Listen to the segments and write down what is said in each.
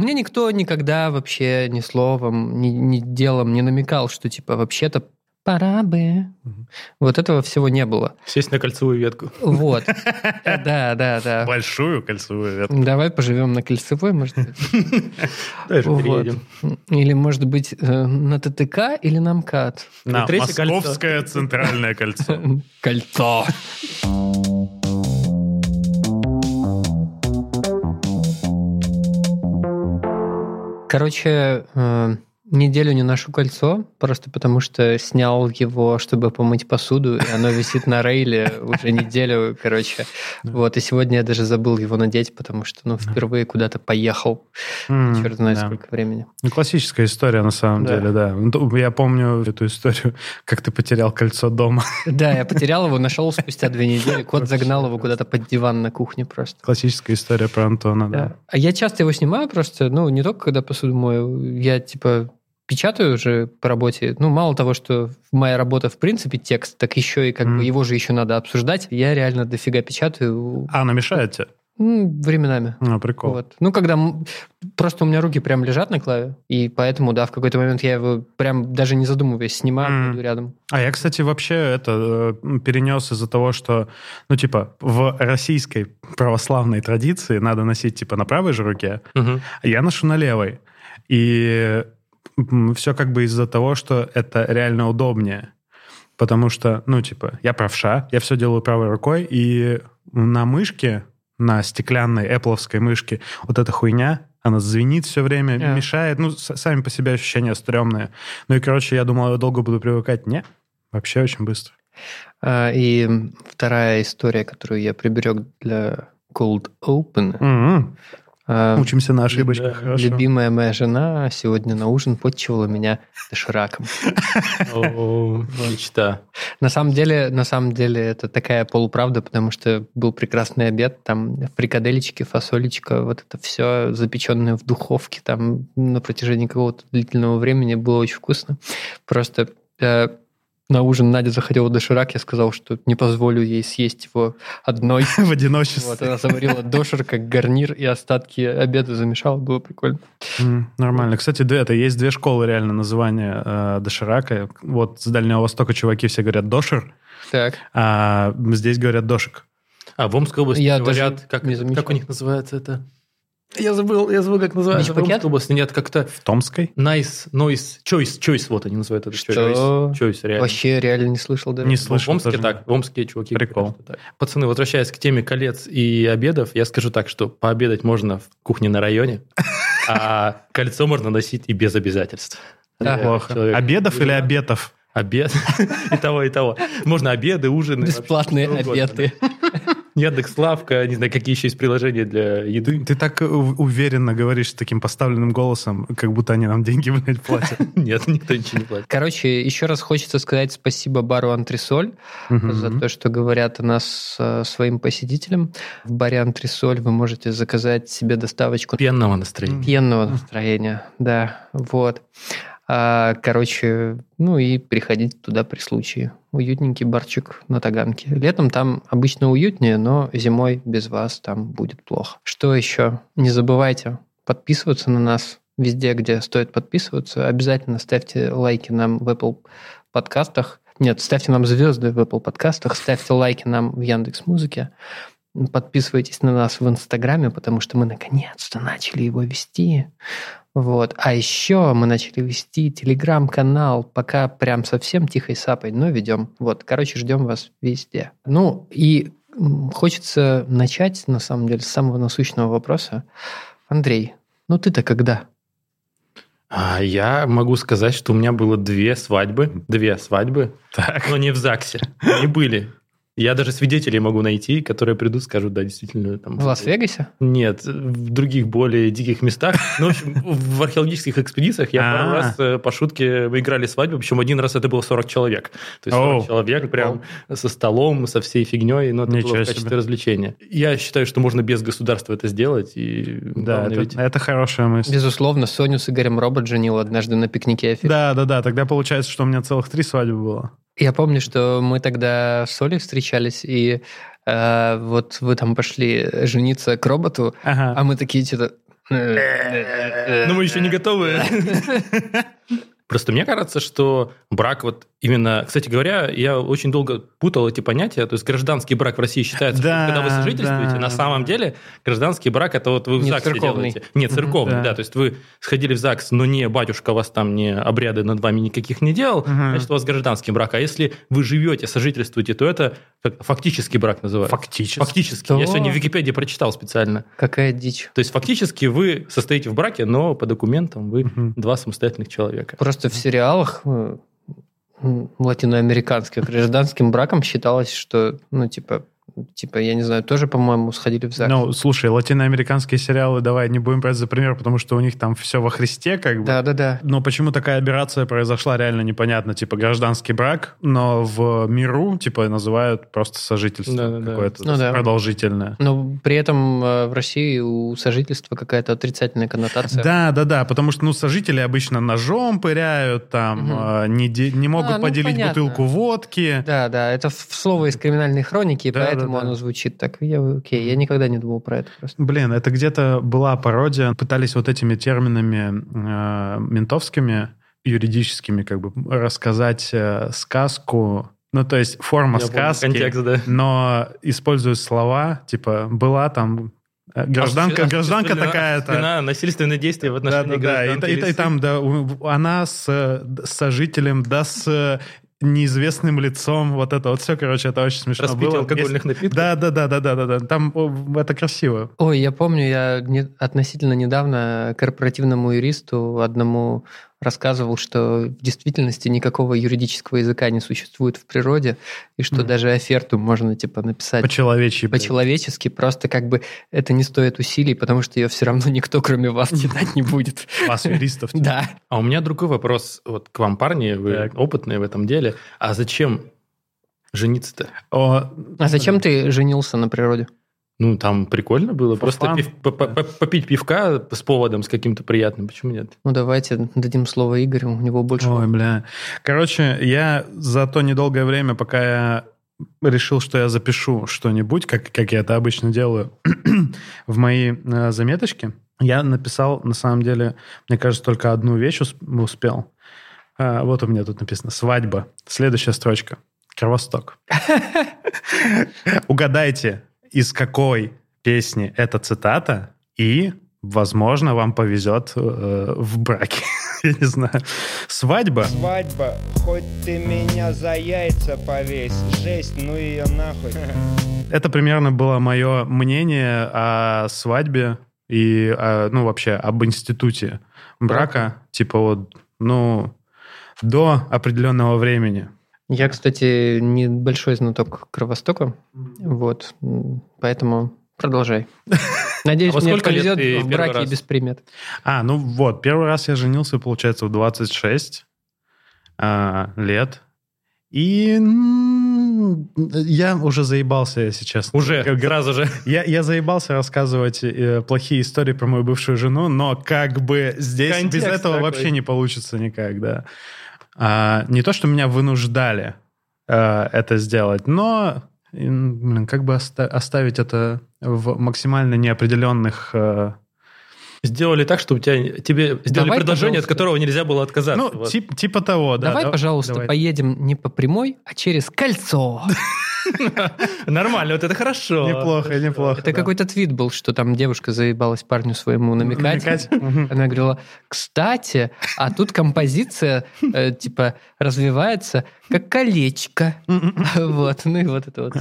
Мне никто никогда вообще ни словом, ни, ни делом не намекал, что типа вообще-то пора бы. Вот этого всего не было. Сесть на кольцевую ветку. Вот. Да, да, да. Большую кольцевую ветку. Давай поживем на кольцевой, может быть. Даже Вот. переедем. Или, может быть, э, на ТТК или на МКАД. На. Московское центральное кольцо. Кольцо. Короче, э, неделю не ношу кольцо, просто потому что снял его, чтобы помыть посуду, и оно висит на рейле уже неделю, короче. Вот, и сегодня я даже забыл его надеть, потому что, ну, впервые куда-то поехал. Черт знает сколько времени. Ну, классическая история, на самом деле, да. Ну, Я помню эту историю, как ты потерял кольцо дома. Да, я потерял его, нашел спустя две недели. Кот загнал его куда-то под диван на кухне просто. Классическая история про Антона. Да. А я часто его снимаю просто, ну, не только когда посуду мою, я, типа, печатаю уже по работе. Ну, мало того, что моя работа, в принципе, текст, так еще и как Мгм. бы его же еще надо обсуждать. Я реально дофига печатаю А, она мешает тебе? временами. А, прикол. Вот. Ну, когда просто у меня руки прям лежат на клаве, и поэтому, да, в какой-то момент я его прям даже не задумываясь снимаю, Мгм. кладу рядом. А я, кстати, вообще это э, перенес из-за того, что, ну, типа, в российской православной традиции надо носить, типа, на правой же руке, Мгм. а я ношу на левой. И все как бы из-за того, что это реально удобнее. Потому что, ну, типа, я правша, я все делаю правой рукой, и на мышке, на стеклянной эппловской мышке, вот эта хуйня, она звенит все время, А. мешает. Ну, сами по себе ощущения стрёмные. Ну и, короче, я думал, я долго буду привыкать. Не, вообще очень быстро. А, И вторая история, которую я приберег для Cold Open. М-м. А, Учимся на ошибочках. Да. хорошо. Любимая моя жена сегодня на ужин подчивала меня дошираком. Мечта. На самом деле, на самом деле это такая полуправда, потому что был прекрасный обед, там фрикаделечки, фасолечка, вот это все запеченное в духовке, там на протяжении какого-то длительного времени было очень вкусно. Просто э, на ужин Надя захотела доширак, я сказал, что не позволю ей съесть его одной. В одиночестве. Вот, она заварила дошир как гарнир и остатки обеда замешала, было прикольно. Нормально. Кстати, да, это есть две школы реально называния э, доширака. Вот с Дальнего Востока чуваки все говорят дошир, Так, а здесь говорят дошик. А в Омской области Я говорят, как, как у них называется это? Я забыл, я забыл, как называется. В Бич-пакет? Омской области нет, как-то В Томской? nice, noise, choice, choice, вот они называют это. Что? Choice, choice, реально. вообще реально не слышал даже. Не В слышал Омске тоже. так, в Омске чуваки Прикол. говорят. Пацаны, возвращаясь к теме колец и обедов, я скажу так, что пообедать можно в кухне на районе, а кольцо можно носить и без обязательств. Да. Я Плохо. человек- Обедов или обетов? Обед. И того, и того. Можно обеды, ужины. Бесплатные обеды. Яндекс Лавка, не знаю, какие еще есть приложения для еды. Ты так у- уверенно говоришь с таким поставленным голосом, как будто они нам деньги, блядь, платят. Нет, никто ничего не платит. Короче, еще раз хочется сказать спасибо бару Антресоль за то, что говорят о нас э, своим посетителям. В баре Антресоль вы можете заказать себе доставочку Пенного настроения. пьяного настроения. Да, вот. А, короче, ну и приходите туда при случае. Уютненький барчик на Таганке. Летом там обычно уютнее, но зимой без вас там будет плохо. Что еще? Не забывайте подписываться на нас везде, где стоит подписываться. Обязательно ставьте лайки нам в Apple подкастах. Нет, ставьте нам звезды в Apple подкастах, ставьте лайки нам в Яндекс Музыке. Подписывайтесь на нас в Инстаграме, потому что мы наконец-то начали его вести. Вот. А еще мы начали вести телеграм-канал, пока прям совсем тихой сапой, но ведем. Вот, короче, ждем вас везде. Ну, и хочется начать, на самом деле, с самого насущного вопроса. Андрей, ну ты-то когда? А я могу сказать, что у меня было две свадьбы. Две свадьбы. Но не в ЗАГСе. Они были. Я даже свидетелей могу найти, которые придут, скажут, да, действительно. Там, В Лас-Вегасе? Нет, в других более диких местах. Ну, в общем, в археологических экспедициях я пару А. раз э, по шутке мы играли свадьбу, причем один раз это было 40 человек. То есть 40 Оу. человек прям со столом, со всей фигней, но это Ничего было в качестве развлечения. Я считаю, что можно без государства это сделать. И Да, это, это хорошая мысль. Безусловно, Соню с Игорем Робот женил однажды на пикнике. Да, да, да. Тогда получается, что у меня целых три свадьбы было. Я помню, что мы тогда с Олей встречались, и э, вот вы там пошли жениться к роботу, Ага. а мы такие что-то, Но мы еще не готовы. Просто мне кажется, что брак вот именно... Кстати говоря, я очень долго путал эти понятия. То есть гражданский брак в России считается, Да, что когда вы сожительствуете, да, на самом деле гражданский брак это вот вы в Не ЗАГСе церковный. делаете. Нет, церковный, да. да. То есть вы сходили в ЗАГС, но не батюшка вас там не обряды над вами никаких не делал, Мгм. значит, у вас гражданский брак. А если вы живете, сожительствуете, то это как фактический брак называется. Фактически. Фактически. Что? Я сегодня в Википедии прочитал специально. Какая дичь. То есть фактически вы состоите в браке, но по документам вы Мгм. два самостоятельных человека. Просто в сериалах э, латиноамериканских гражданским браком считалось, что, ну, типа, типа, я не знаю, тоже, по-моему, сходили в ЗАГС. Ну, слушай, латиноамериканские сериалы, давай не будем брать за пример, потому что у них там все во Христе, как бы. Да-да-да. Но почему такая операция произошла, реально непонятно. Типа гражданский брак, но в миру, типа, называют просто сожительство Да-да-да. какое-то Ну да. продолжительное. Но при этом э, в России у сожительства какая-то отрицательная коннотация. Да, да, да, потому что, ну, сожители обычно ножом пыряют, там, э, не, де- не могут А, ну, поделить понятно. бутылку водки. Да, да, это в- слово из криминальной хроники, Да, поэтому да, да. оно звучит так. Я, окей, я никогда не думал про это просто. Блин, это где-то была пародия, пытались вот этими терминами э, ментовскими, юридическими, как бы, рассказать э, сказку, ну, то есть форма Я помню сказки, Контекст, да. но используют слова, типа, была там э, гражданка, Осуществ- гражданка такая-то. осуществлено Насильственные действия в Да, отношении да, да. И, гражданки и- и или там, да, у- она с, с сожителем, да, с неизвестным лицом, вот это вот все, короче, это очень смешно распитие было. алкогольных напитков. Да, да, да, да, да, да, да. Там о, это красиво. Ой, я помню, я не- относительно недавно корпоративному юристу одному рассказывал, что в действительности никакого юридического языка не существует в природе, и что Мгм. даже оферту можно типа написать По-человечьи. блин. по-человечески, просто как бы это не стоит усилий, потому что ее все равно никто, кроме вас, читать не будет. Класс юристов. Да. А у меня другой вопрос вот к вам, парни, вы опытные в этом деле. А зачем жениться-то? А зачем ты женился на природе? Ну, там прикольно было. For Просто пив- по- по- по- попить пивка с поводом, с каким-то приятным. Почему нет? Ну, давайте дадим слово Игорю, у него больше... Ой, бля. Короче, я за то недолгое время, пока я решил, что я запишу что-нибудь, как, как я это обычно делаю, в мои э, заметочки, я написал, на самом деле, мне кажется, только одну вещь усп- успел. А, вот у меня тут написано «Свадьба». Следующая строчка. Кровосток. Угадайте, из какой песни эта цитата, и, возможно, вам повезет э, в браке. Я не знаю. Свадьба. Свадьба, хоть ты меня за яйца повесь, жесть, ну ее нахуй. Это примерно было мое мнение о свадьбе и, э, ну, вообще об институте брака. Типа вот, ну, до определенного времени. Я, кстати, небольшой знаток Кровостока, вот, поэтому продолжай. Надеюсь, А мне сколько лет повезет ты в браке раз? без примет. А, ну вот, первый раз я женился, получается, в 26 а, лет. И я уже заебался, если честно. Уже, Как- сразу же. Я, я заебался рассказывать э, плохие истории про мою бывшую жену, но как бы здесь без Контекст этого такой. вообще не получится никак, да. А, не то, что меня вынуждали э, это сделать, но блин, как бы оста- оставить это в максимально неопределенных... э, Сделали так, что у тебя, тебе сделали Давай, предложение, от пожалуйста. которого нельзя было отказаться. ну, Вот. тип- типа того, да. Давай, да- пожалуйста, давай. поедем не по прямой, а через кольцо. Нормально, вот это хорошо. Неплохо, неплохо. Это какой-то твит был, что там девушка заебалась парню своему намекать. Она говорила, кстати, а тут композиция, э, типа, развивается как колечко. Вот, ну и вот это вот.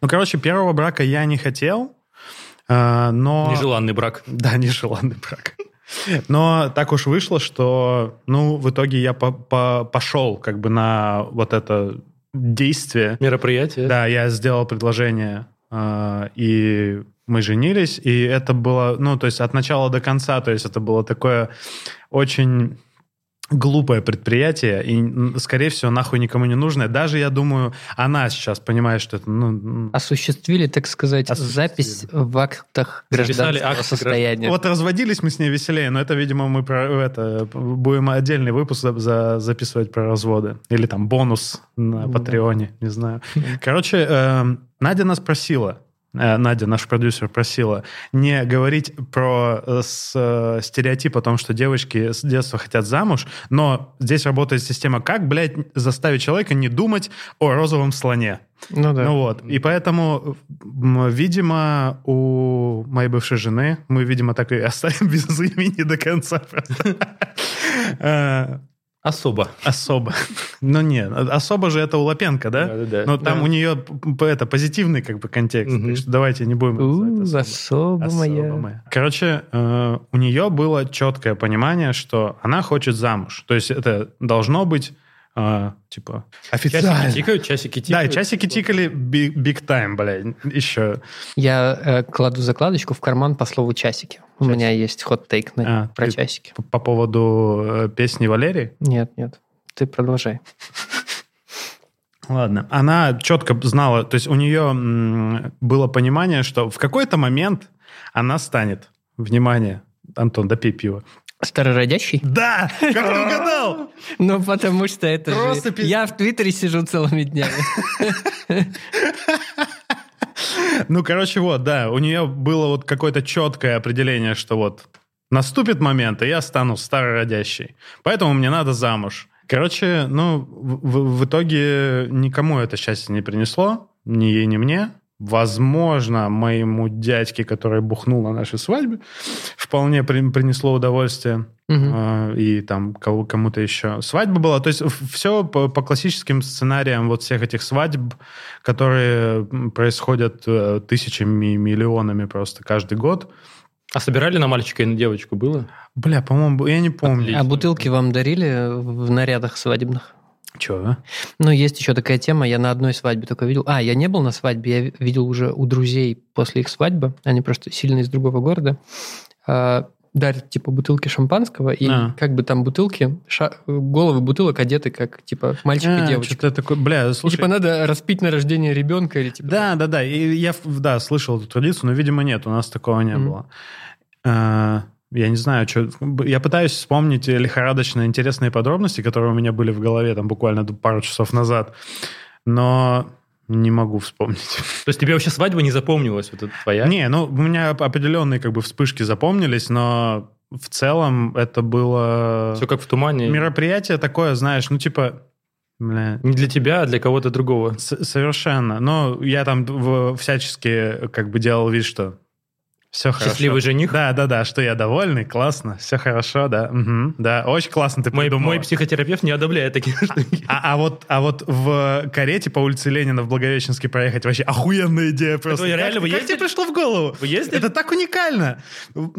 Ну, короче, первого брака я не хотел, но... Нежеланный брак. Да, нежеланный брак. Но так уж вышло, что, ну, в итоге я по- по- пошел как бы на вот это действие. Мероприятие. Да, я сделал предложение, а, и мы женились, и это было, ну, то есть от начала до конца, то есть это было такое очень глупое предприятие, и, скорее всего, нахуй никому не нужное. Даже, я думаю, она сейчас понимает, что это, ну... Осуществили, так сказать, Осуществили. запись в актах гражданского акт состояния. Вот разводились мы с ней веселее, но это, видимо, мы про это будем отдельный выпуск за- за- записывать про разводы. Или там бонус на Да. Патреоне, не знаю. Короче, эм, Надя нас просила э, Надя, наш продюсер, просила не говорить про э, с, э, стереотип о том, что девочки с детства хотят замуж, но здесь работает система, как, блядь, заставить человека не думать о розовом слоне. Ну да. Ну вот. И поэтому, видимо, у моей бывшей жены, мы, видимо, так и оставим без имени до конца. Особо. Особо. Ну нет, особо же это у Лапенко, да? Да-да-да. Но там Да. у нее это позитивный как бы контекст. Так что давайте не будем У, особо. особо моя. Особо моя. Короче, э, у нее было четкое понимание, что она хочет замуж. То есть это должно быть э, типа официально. Часики тикают, часики Да, тикают. часики тикали big time, блядь, еще. Я э, кладу закладочку в карман по слову часики. У Часики. меня есть хот-тейк на- А, про часики. По, по поводу э, песни Валерии. Нет, нет. Ты продолжай. Ладно. Она четко знала, то есть у нее м, было понимание, что в какой-то момент она станет. Внимание, Антон, допей пиво. Старородящий? Да! Как ты угадал? Ну, потому что это Просто же... пи- Я в Твиттере сижу целыми днями. Ну, короче, вот, да, у нее было вот какое-то четкое определение, что вот наступит момент, и я стану старородящей. Поэтому мне надо замуж. Короче, ну, в, в- в итоге никому это счастье не принесло, ни ей, ни мне. Возможно, моему дядьке, который бухнул на нашей свадьбе, вполне при- принесло удовольствие. Мгм. А, и там кого- кому-то еще. Свадьба была, то есть все по, по классическим сценариям вот всех этих свадьб, которые происходят э, тысячами, миллионами просто каждый год. А собирали на мальчика и на девочку было? Бля, по-моему, я не помню. Отлично. А бутылки вам дарили в нарядах свадебных? Че? Ну, есть еще такая тема, я на одной свадьбе только видел. А, я не был на свадьбе, я видел уже у друзей после их свадьбы, они просто сильно из другого города, а, дарят, типа, бутылки шампанского, и А. как бы там бутылки, ша- головы бутылок одеты, как, типа, мальчик и девочка. Что-то такое, бля, И, слушай. типа, надо распить на рождение ребенка или, типа... Да, да, да. И я, да, слышал эту традицию, но, видимо, нет, у нас такого не Мгм. было. Я не знаю, что... Я пытаюсь вспомнить лихорадочно интересные подробности, которые у меня были в голове там буквально пару часов назад, но не могу вспомнить. То есть тебе вообще свадьба не запомнилась, вот эта твоя? Не, ну, у меня определенные как бы вспышки запомнились, но в целом это было Все как в тумане. мероприятие такое, знаешь, ну, типа... Бля, Не для тебя, а для кого-то другого. С- Совершенно. Но я там всячески как бы делал вид, что все хорошо. Счастливый жених. Да, да, да, что я довольный, классно, все хорошо, да, мгм, да, очень классно ты Мой, придумала. мой психотерапевт не одобряет такие штуки. А, а вот, а вот в карете по улице Ленина в Благовещенске проехать вообще охуенная идея просто. вы Как- реально, вы как, ездили? тебе пришло в голову? Вы ездили? Это так уникально.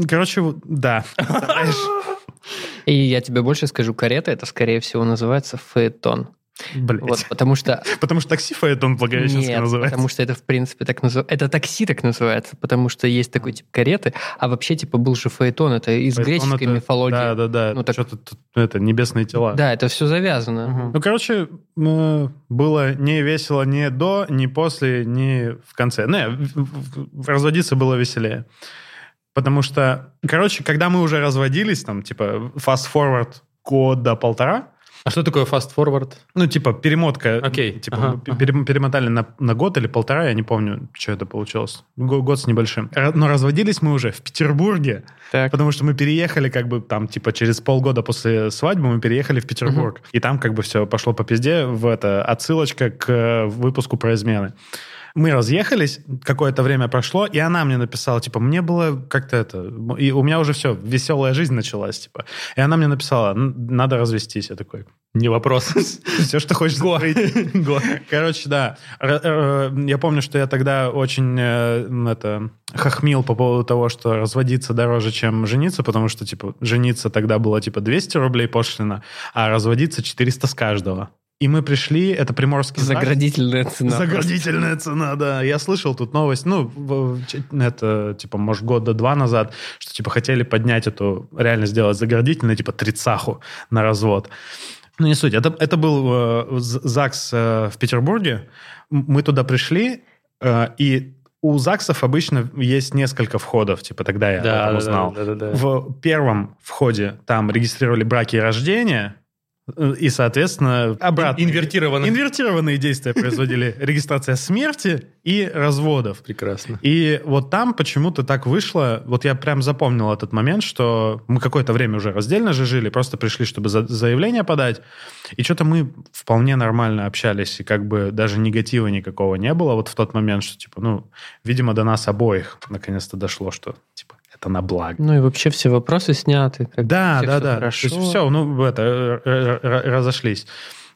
Короче, да. И я тебе больше скажу, карета это, скорее всего, называется фаэтон. Блядь. Вот, потому что... Потому что такси Фаэтон в Благовещенске Нет, называется. потому что это, в принципе, так называется. Это такси так называется, потому что есть такой тип кареты, а вообще, типа, был же фаэтон, это из Фаэтон греческой это- мифологии. Да, да, да. Ну, так- Что-то тут, это небесные тела. Да, это все завязано. Ну, короче, э, было не весело ни до, ни после, ни в конце. В- разводиться было веселее. Потому что, короче, когда мы уже разводились, там, типа, fast-forward года полтора, А что такое fast forward? ну, типа, перемотка. Окей, Типа, ага, пере- перемотали на, на год или полтора, я не помню, что это получилось. Го- Год с небольшим. Но разводились мы уже в Петербурге, Так. Потому что мы переехали как бы там, типа, через полгода после свадьбы мы переехали в Петербург. И там как бы все пошло по пизде, в это, отсылочка к э, выпуску про измены. Мы разъехались, какое-то время прошло, и она мне написала, типа, мне было как-то это... И у меня уже все, веселая жизнь началась, типа. И она мне написала, «Н- надо развестись. Я такой, Не вопрос. все, что хочешь Го. Короче, да. Р- э, Я помню, что я тогда очень э, это хохмил по поводу того, что разводиться дороже, чем жениться, потому что, типа, жениться тогда было, типа, 200 рублей пошлина, а разводиться 400 с каждого. И мы пришли, это Приморский. Заградительная цена. Заградительная цена, да. Я слышал тут новость, ну, это, типа, может, года два назад, что, типа, хотели поднять эту, реально сделать заградительную, типа, трицаху на развод. Ну, не суть. Это, это был э, ЗАГС э, в Петербурге. Мы туда пришли, э, и у ЗАГСов обычно есть несколько входов, типа, тогда я об этом Да, узнал. да, да, да. В первом входе там регистрировали браки и рождения, И, соответственно, обратно. Инвертированно. Инвертированные действия производили регистрация смерти и разводов. Прекрасно. И вот там почему-то так вышло, вот я прям запомнил этот момент, что мы какое-то время уже раздельно же жили, просто пришли, чтобы за- заявление подать, и что-то мы вполне нормально общались, и как бы даже негатива никакого не было вот в тот момент, что типа, ну, видимо, до нас обоих наконец-то дошло, что типа это на благо. Ну и вообще все вопросы сняты. Как Да, да, да. Хорошо. То есть все, ну, это, э, э, э, разошлись.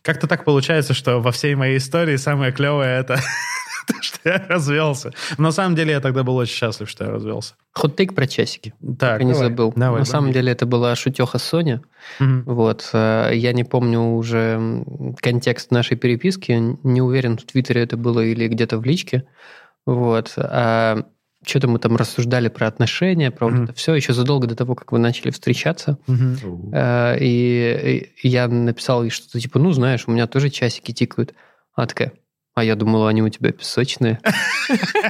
Как-то так получается, что во всей моей истории самое клевое это то, что я развелся. Но на самом деле я тогда был очень счастлив, что я развелся. Хот-тейк про часики. Так, Я не забыл. давай, На самом деле это была шутеха Соня. Мгм. Вот. Я не помню уже контекст нашей переписки. Не уверен, в Твиттере это было или где-то в личке. Вот. А что-то мы там рассуждали про отношения, про Мгм. вот это все еще задолго до того, как вы начали встречаться. Э, И и я написал ей что-то типа, ну, знаешь, у меня тоже часики тикают. Она такая, а я думала, они у тебя песочные.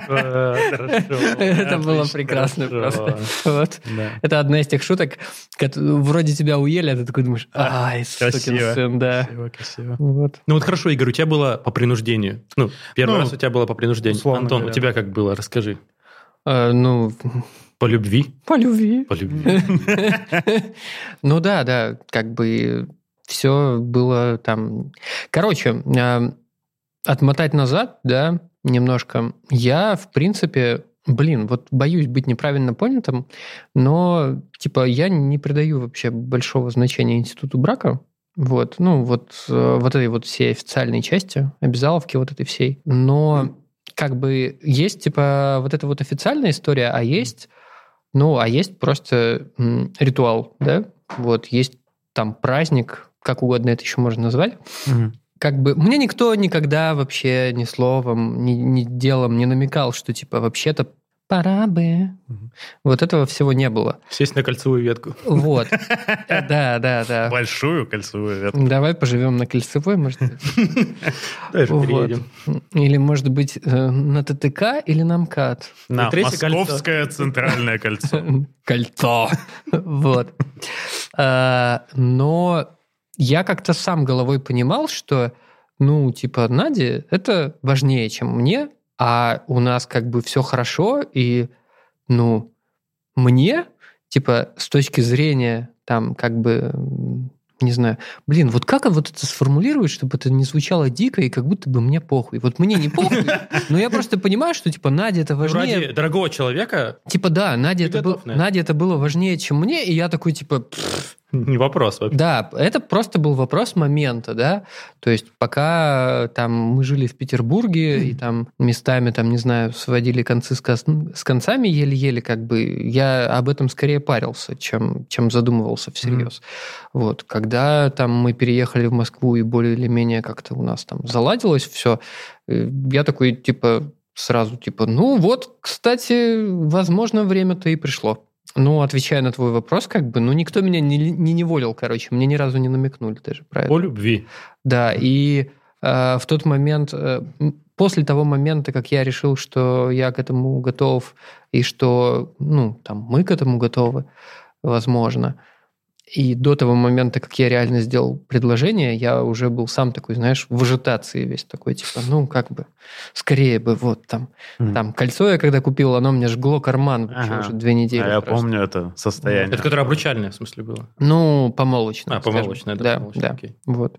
Это было прекрасно просто. Это одна из тех шуток, вроде тебя уели, а ты такой думаешь, ай, сукин красиво. сын, да. Красиво. Ну вот хорошо, Игорь, у тебя было по принуждению. Ну, первый Ну, раз у тебя было по принуждению. Антон, у тебя как было? Расскажи. Э, Ну, По любви? по любви. По любви. Ну да, да, как бы все было там... Короче, э, отмотать назад, да, немножко. Я, в принципе, блин, вот боюсь быть неправильно понятым, но, типа, я не придаю вообще большого значения институту брака. Вот, ну, вот, э, вот этой вот всей официальной части, обязаловки вот этой всей. Но как бы есть, типа, вот эта вот официальная история, а есть, ну, а есть просто ритуал, да? Вот, есть там праздник, как угодно это еще можно назвать. Мгм. Как бы мне никто никогда вообще ни словом, ни, ни делом не намекал, что типа вообще-то пора бы. Вот этого всего не было. Сесть на кольцевую ветку. Вот. Да, да, да. Большую кольцевую ветку. Давай поживем на Кольцевой, может быть. Вот. переедем. Или, может быть, э, на ТТК или на МКАД. На. Московское центральное кольцо. Кольцо. Вот. А, Но я как-то сам головой понимал, что, ну, типа, Наде это важнее, чем мне, а у нас как бы все хорошо, и, ну, мне, типа, с точки зрения, там, как бы, не знаю, блин, вот как вот это сформулировать, чтобы это не звучало дико и как будто бы мне похуй. Вот мне не похуй, но я просто понимаю, что, типа, Наде это Ну, важнее. Ради дорогого человека Типа, да, Наде Ты это, был- готов на это? Было важнее, чем мне, и я такой, типа, «Пф». Не вопрос вообще. да, это просто был вопрос момента, да, то есть пока там мы жили в Петербурге, и там местами, там, не знаю, сводили концы с, кос- с концами еле-еле, как бы, я об этом скорее парился, чем, чем задумывался всерьез. Вот, когда там мы переехали в Москву, и более или менее как-то у нас там заладилось все, я такой, типа, сразу, типа, ну вот, кстати, возможно, время-то и пришло. Ну, отвечая на твой вопрос, как бы, ну, никто меня не, не неволил, короче, мне ни разу не намекнули даже про это. По любви. Да, и э, в тот момент, э, после того момента, как я решил, что я к этому готов, и что, ну, там, мы к этому готовы, возможно, и до того момента, как я реально сделал предложение, я уже был сам такой, знаешь, в ажитации весь такой, типа, ну, как бы, скорее бы, вот там, Мгм. там, кольцо я когда купил, оно мне жгло карман вообще Ага. уже две недели. А я просто. помню это состояние. Это которое обручальное, в смысле, было. Ну, помолочное. А, помолочное, да, Да, помолочное, да. окей. Вот.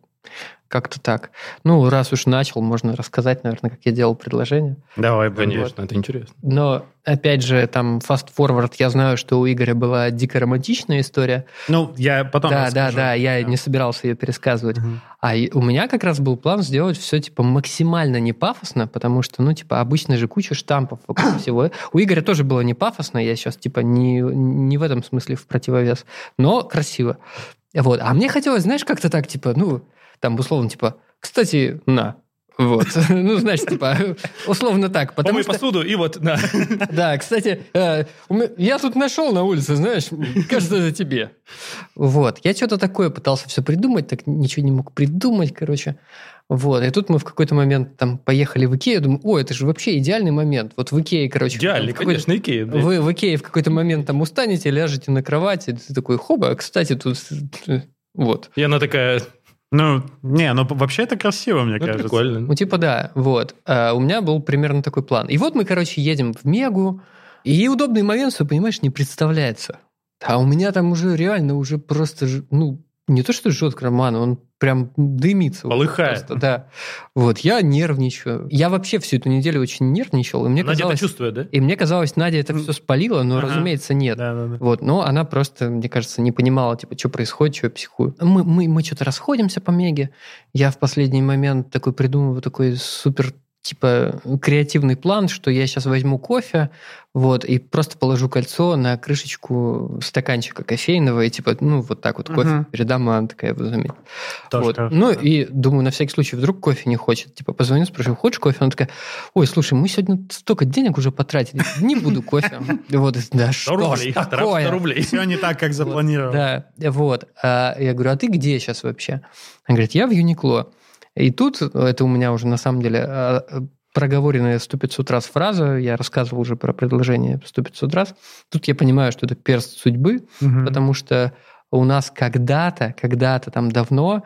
Как-то так. Ну, раз уж начал, можно рассказать, наверное, как я делал предложение. Давай. Конечно, это интересно. Но, опять же, там, фаст-форвард, я знаю, что у Игоря была дико романтичная история. Ну, я потом да, да, расскажу. да, я Да. не собирался ее пересказывать. Мгм. А у меня как раз был план сделать все, типа, максимально не пафосно, потому что, ну, типа, обычно же куча штампов вокруг всего. У Игоря тоже было не пафосно, я сейчас, типа, не, не в этом смысле в противовес, но красиво. Вот. А мне хотелось, знаешь, как-то так, типа, ну, там, условно, типа, кстати, на. Вот. Ну, значит, типа, условно так. Потому Помой что... посуду, и вот, на. Да, кстати, э, я тут нашел на улице, знаешь, кажется, это тебе. Вот, я что-то такое пытался все придумать, так ничего не мог придумать, короче. Вот, и тут мы в какой-то момент там поехали в Икею, думаю, о, это же вообще идеальный момент. Вот в Икее, короче... Идеальный, конечно, Икея. блядь. Вы в Икее в какой-то момент там устанете, ляжете на кровати, ты такой, хоба, кстати, тут... э, Вот. И она такая, Ну, не, ну вообще это красиво, мне Ну, кажется. прикольно. Ну, типа, да, вот. А у меня был примерно такой план. И вот мы, короче, едем в Мегу, и удобный момент, что, понимаешь, не представляется. А у меня там уже реально уже просто, ну, не то что жжет роман, он прям дымится. Полыхает. просто, да. Вот, я нервничаю. Я вообще всю эту неделю очень нервничал, и мне Надя это казалось... чувствует, да? И мне казалось, Надя это все спалила, но, Ага. разумеется, нет. Да, да, да. Вот, но она просто, мне кажется, не понимала, типа, что происходит, что я психую. Мы, мы, мы что-то расходимся по Меге. Я в последний момент такой придумываю такой супер типа креативный план, что я сейчас возьму кофе, вот, и просто положу кольцо на крышечку стаканчика кофейного, и типа, ну, вот так вот кофе Мгм. передам, а она такая вот заметит. Тоже Вот. хорошо. Ну, и думаю, на всякий случай, вдруг кофе не хочет. Типа, позвоню, спрашиваю, хочешь кофе? Она такая, ой, слушай, мы сегодня столько денег уже потратили, не буду кофе. Вот, да что рублей, ж штраф такое? 100 рублей. Все не так, как запланировал. Да, вот. А я говорю, а ты где сейчас вообще? Она говорит, я в Юникло. И тут, это у меня уже на самом деле а, проговоренная сто 500 раз фраза, я рассказывал уже про предложение сто 500 раз, тут я понимаю, что это перст судьбы, Мгм. потому что у нас когда-то, когда-то там давно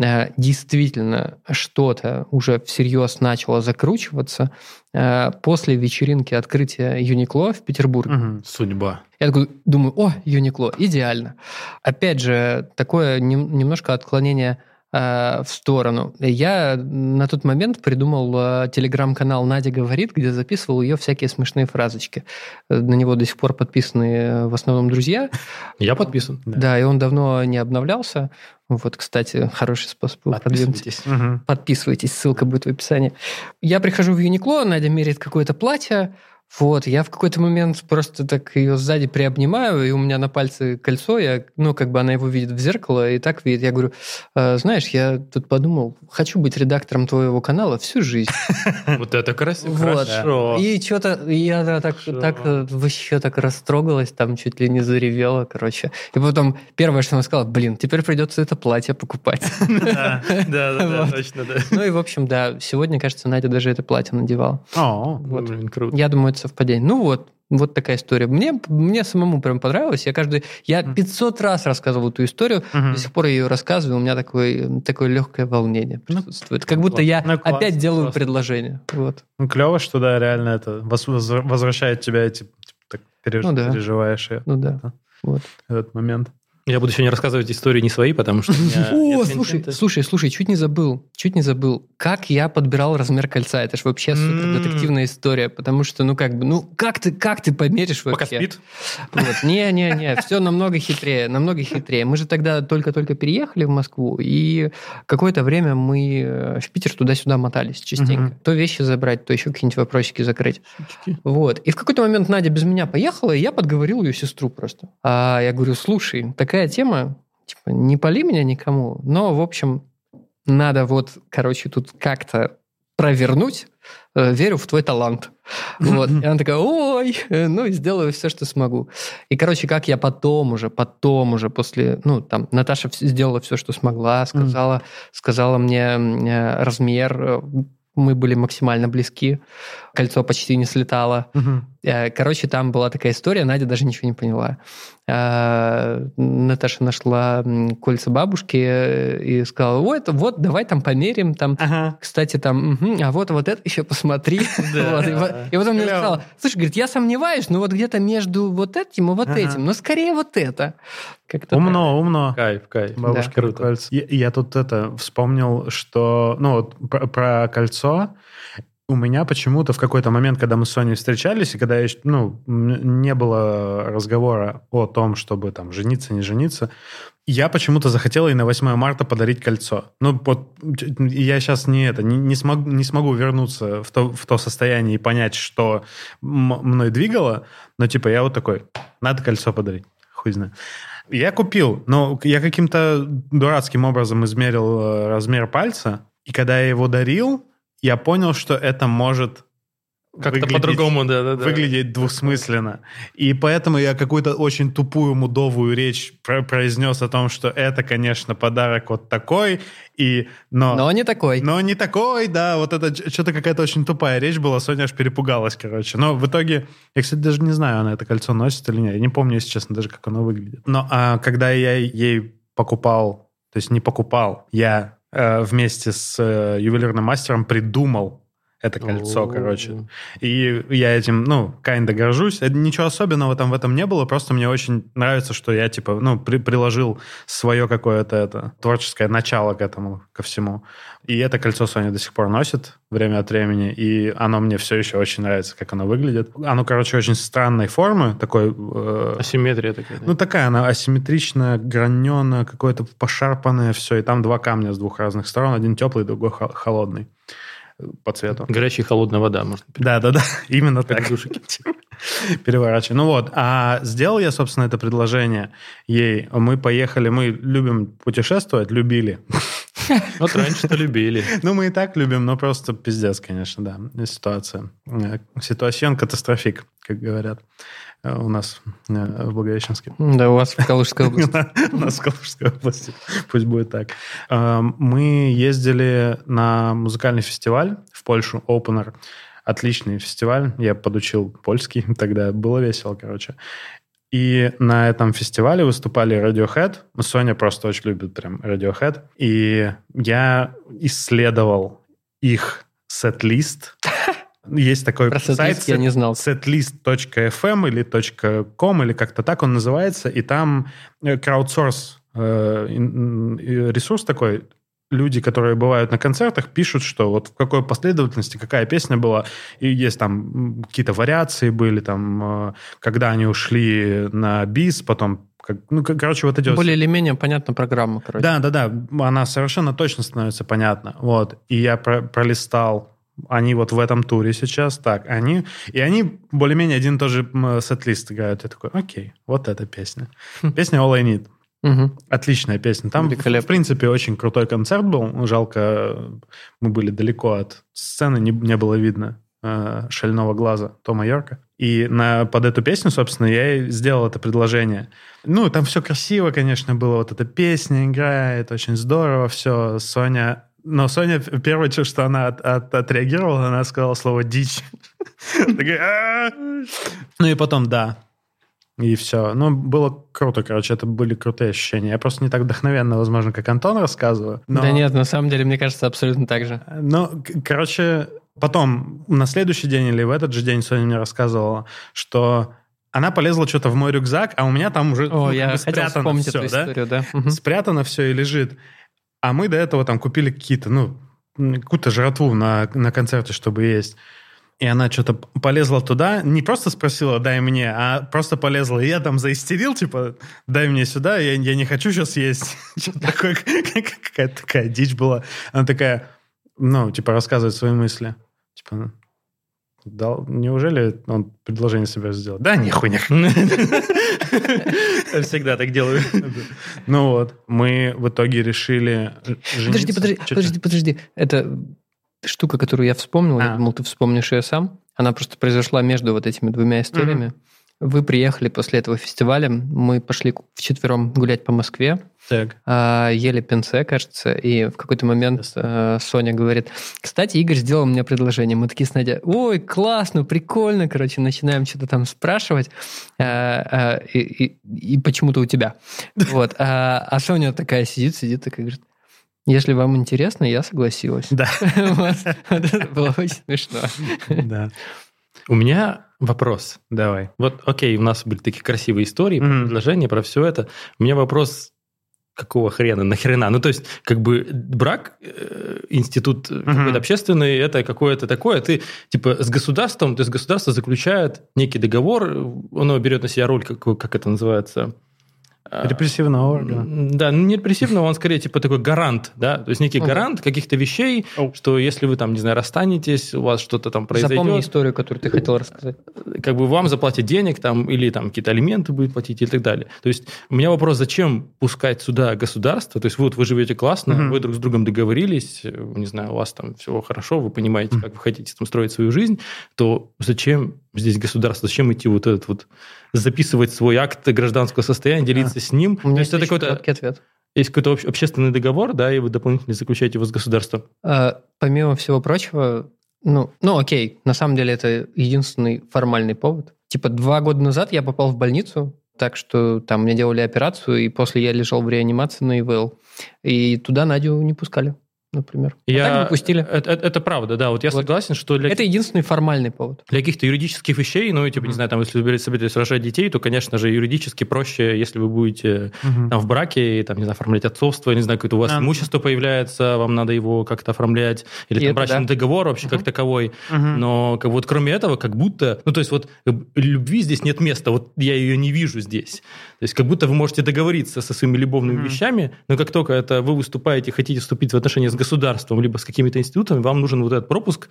э, действительно что-то уже всерьез начало закручиваться э, после вечеринки открытия Юникло в Петербурге. Мгм. Судьба. Я такой думаю, о, Юникло, идеально. Опять же, такое нем- немножко отклонение э, в сторону. Я на тот момент придумал э, телеграм-канал «Надя говорит», где записывал ее всякие смешные фразочки. Э, На него до сих пор подписаны э, в основном друзья. Я подписан. Да, и он давно не обновлялся. Вот, кстати, хороший способ. Подписывайтесь. Мгм. Подписывайтесь, ссылка будет в описании. Я прихожу в Юникло, Надя меряет какое-то платье, вот, я в какой-то момент просто так ее сзади приобнимаю, и у меня на пальце кольцо, я, ну, как бы она его видит в зеркало, и так видит. Я говорю, «Э, знаешь, я тут подумал, хочу быть редактором твоего канала всю жизнь. Вот это красиво. Вот. Хорошо. И что-то я так, э, вообще так растрогалась, там чуть ли не заревела, короче. И потом первое, что она сказала, блин, теперь придется это платье покупать. Да, да, точно, да. Ну и, в общем, да, сегодня, кажется, Надя даже это платье надевала. О. Блин, круто. Я думаю, это совпадение. Ну вот, вот такая история. Мне, мне самому прям понравилось. Я каждый... Я 500 раз рассказывал эту историю, Мгм. до сих пор я ее рассказываю, у меня такое, такое легкое волнение присутствует. Как будто я Ну, класс, опять делаю классно. предложение. Вот. Ну, клево, что да, реально это воз- воз- возвращает тебя, эти, типа, так переж- Ну да. переживаешь и Ну да. Да. Вот. этот момент. Я буду сегодня рассказывать истории не свои, потому что О, слушай, слушай, слушай, чуть не забыл, чуть не забыл. Как я подбирал размер кольца? Это же вообще супер детективная история, потому что, ну как бы, ну как ты, как ты померишь вообще? Пока спит. Вот. Не-не-не, все намного хитрее, намного хитрее. Мы же тогда только-только переехали в Москву, и какое-то время мы э, в Питер туда-сюда мотались частенько. То вещи забрать, то еще какие-нибудь вопросики закрыть. Вот. И в какой-то момент Надя без меня поехала, и я подговорил ее сестру просто. А я говорю, слушай, такая тема, типа, не пали меня никому, но, в общем, надо вот, короче, тут как-то провернуть, Э, верю в твой талант. Вот. И она такая, ой, ну, и сделаю все, что смогу. И, короче, как я потом уже, потом уже после, ну, там, Наташа сделала все, что смогла, сказала, сказала мне э, размер, э, мы были максимально близки, кольцо почти не слетало. Э, Короче, там была такая история, Надя даже ничего не поняла. Э, Наташа нашла кольца бабушки э, и сказала, это вот, давай там померим, там, Ага. кстати, там, мгм, а вот, вот это еще посмотри. Вот, И вот- потом мне Клево. сказала, слушай, говорит, я сомневаюсь, но вот где-то между вот этим и вот этим, но скорее вот это. Умно, умно. Кайф, кайф. Бабушка Круто. кольца. Я, тут это вспомнил, что, ну, вот про кольцо. У меня почему-то в какой-то момент, когда мы с Соней встречались, и когда я, ну, не было разговора о том, чтобы там жениться, не жениться, я почему-то захотел ей на 8 марта подарить кольцо. Ну, вот я сейчас не это, не, не, смогу, не смогу вернуться в то, в то состояние и понять, что мной двигало, но типа я вот такой, надо кольцо подарить. Хуй знает. Я купил, но я каким-то дурацким образом измерил э, размер пальца, и когда я его дарил, я понял, что это может Как-то по-другому, да-да-да. выглядеть двусмысленно. И поэтому я какую-то очень тупую мудовую речь про- произнес о том, что это, конечно, подарок вот такой, и, но, Но не такой. но не такой, да, вот это что-то какая-то очень тупая речь была, Соня аж перепугалась, короче. Но в итоге, я, кстати, даже не знаю, она это кольцо носит или нет, я не помню, если честно, даже как оно выглядит. Но а, когда я ей покупал То есть не покупал. Я вместе с э, ювелирным мастером придумал это кольцо, О. короче. И я этим, ну, kinda горжусь. Это Ничего особенного там в этом не было, просто мне очень нравится, что я, типа, ну, при- приложил свое какое-то это творческое начало к этому, ко всему. И это кольцо Соня до сих пор носит время от времени, и оно мне все еще очень нравится, как оно выглядит. Оно, короче, очень странной формы, такой... э, Асимметрия такая. да. ну, такая она асимметричная, граненая, какое-то пошарпанное все. И там два камня с двух разных сторон. Один теплый, другой хо- холодный по цвету. Горячая и холодная вода, можно Да, да, да, именно так. Душики. Переворачиваю. Ну вот, а сделал я, собственно, это предложение ей. Мы поехали, мы любим путешествовать, любили. Вот раньше-то любили. Ну, мы и так любим, но просто пиздец, конечно, да, ситуация. Э, Ситуацион катастрофик, как говорят э, у нас э, в Благовещенске. Да, у вас в Калужской области. У нас в Калужской области. Пусть будет так. Эм, Мы ездили на музыкальный фестиваль в Польшу, Opener. Отличный фестиваль. Я подучил польский, тогда было весело, короче. И на этом фестивале выступали Radiohead. Соня просто очень любит прям Radiohead. И я исследовал их сет-лист. Есть такой Про сайт я не знал. setlist.fm или .com, или как-то так он называется, и там э, краудсорс э, ресурс такой, люди, которые бывают на концертах, пишут, что вот в какой последовательности какая песня была, и есть там какие-то вариации были, там, э, когда они ушли на бис, потом, как- ну, короче, вот эти Более или менее понятна программа, короче. да, да, да, она совершенно точно становится понятна. Вот. И я про- пролистал, они вот в этом туре сейчас, так, они, и они более-менее один и тот же сет-лист играют. Я такой, окей, вот эта песня. Песня All I Need. Мгм. Отличная песня. Там, в принципе, очень крутой концерт был. Жалко, мы были далеко от сцены, не, не было видно э, шального глаза Тома Йорка. И на, под эту песню, собственно, я и сделал это предложение. Ну, там все красиво, конечно, было. Вот эта песня играет, очень здорово все. Соня... Но Соня, первое, что она от- от- отреагировала, она сказала слово «дичь». Ну и потом «да». И все. Ну, было круто, короче, это были крутые ощущения. Я просто не так вдохновенно, возможно, как Антон рассказываю. но- Да нет, на самом деле, мне кажется, абсолютно так же. ну, короче, потом, на следующий день или в этот же день Соня мне рассказывала, что она полезла что-то в мой рюкзак, а у меня там уже О, ну, я спрятано всё, эту да? историю, да. Мгм. Спрятано все и лежит. А мы до этого там купили какие-то, ну, какую-то жратву на, на концерте, чтобы есть. И она что-то полезла туда, не просто спросила, дай мне, а просто полезла. И я там заистерил, типа, дай мне сюда, я, я не хочу сейчас есть. Что-то такое, какая-то такая дичь была. Она такая, ну, типа, рассказывает свои мысли. Типа, дал, неужели он предложение себе сделал? Да, нихуй, нихуй. Всегда так делаю. Ну вот, мы в итоге решили. Подожди, подожди, подожди, подожди. Это штука, которую я вспомнил, я А. думал, ты вспомнишь ее сам. Она просто произошла между вот этими двумя историями. Вы приехали после этого фестиваля, мы пошли вчетвером гулять по Москве, Так. а, ели пенсе, кажется, и в какой-то момент э, Соня говорит, кстати, Игорь сделал мне предложение. Мы такие с Надей, ой, классно, прикольно, короче, начинаем что-то там спрашивать, э, э, и, и- и почему-то у тебя. Вот. А, а Соня такая сидит, сидит, такая говорит, если вам интересно, я согласилась. Да. Вот. Это было очень смешно. Да. У меня вопрос. Давай. Вот, окей, у нас были такие красивые истории, предложения, про все это. У меня вопрос, какого хрена, нахрена? Ну, то есть, как бы брак, э, институт э, какой-то общественный, это какое-то такое. Ты, типа, с государством, то есть государство заключает некий договор, оно берет на себя роль, как, как это называется? А, Репрессивного органа. Да, ну не репрессивного, он скорее типа такой гарант, да, то есть некий гарант каких-то вещей, что если вы там, не знаю, расстанетесь, у вас что-то там произойдет, Запомни историю, которую ты хотел рассказать. как бы вам заплатят денег там, или там какие-то алименты будет платить и так далее. То есть у меня вопрос, зачем пускать сюда государство? То есть вот вы живете классно, вы друг с другом договорились, э, не знаю, у вас там все хорошо, вы понимаете, как вы хотите там строить свою жизнь, то зачем здесь государство? Зачем идти вот этот вот записывать свой акт гражданского состояния, делиться с ним? У меня То есть это какой-то ответ. есть какой-то обще- общественный договор, да, и вы дополнительно заключаете его с государством. А, Помимо всего прочего, ну, ну окей, на самом деле это единственный формальный повод. Типа два года назад я попал в больницу так что там мне делали операцию, и после я лежал в реанимации на ИВЛ. И туда Надю не пускали, например. А Я... так бы пустили. Это, это- это правда, да. Вот я Вот. согласен, что для, Это единственный формальный повод. для каких-то юридических вещей, ну, типа, не Мгм. знаю, там, если вы собираетесь рожать детей, то, конечно же, юридически проще, если вы будете Мгм. там в браке, и, там, не знаю, оформлять отцовство, не знаю, какое-то у вас А. имущество появляется, вам надо его как-то оформлять, или И там это брачный да. договор вообще как Мгм. таковой. Мгм. Но как, вот кроме этого, как будто, ну, то есть вот э, любви здесь нет места, вот я ее не вижу здесь. То есть как будто вы можете договориться со своими любовными Мгм. вещами, но как только это вы выступаете, хотите вступить в отношения с государством, либо с какими-то институтами, вам нужен вот этот пропуск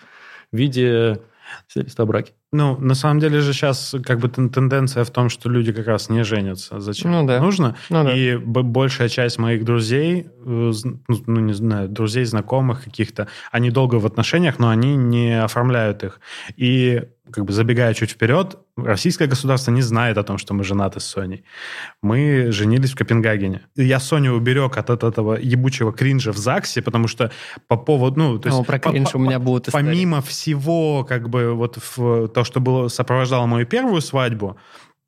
в виде свидетельства о браке. Ну, на самом деле же сейчас как бы тен- тенденция в том, что люди как раз не женятся. Зачем Ну да. нужно? Ну да. И большая часть моих друзей, э, ну, ну, не знаю, друзей, знакомых каких-то, они долго в отношениях, но они не оформляют их. И как бы забегая чуть вперед, российское государство не знает о том, что мы женаты с Соней. Мы женились в Копенгагене. Я Соню уберег от, от этого ебучего кринжа в ЗАГСе, потому что по поводу... Ну, то есть О, про кринж по- у меня будут истории. Помимо всего, как бы, вот в, то, что было, сопровождало мою первую свадьбу,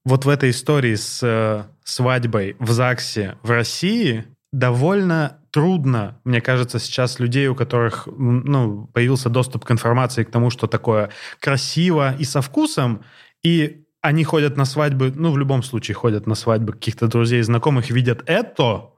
вот в этой истории с э, свадьбой в ЗАГСе в России довольно трудно, мне кажется, сейчас людей, у которых ну, появился доступ к информации, к тому, что такое красиво и со вкусом, и они ходят на свадьбы, ну, в любом случае ходят на свадьбы каких-то друзей и знакомых, видят это,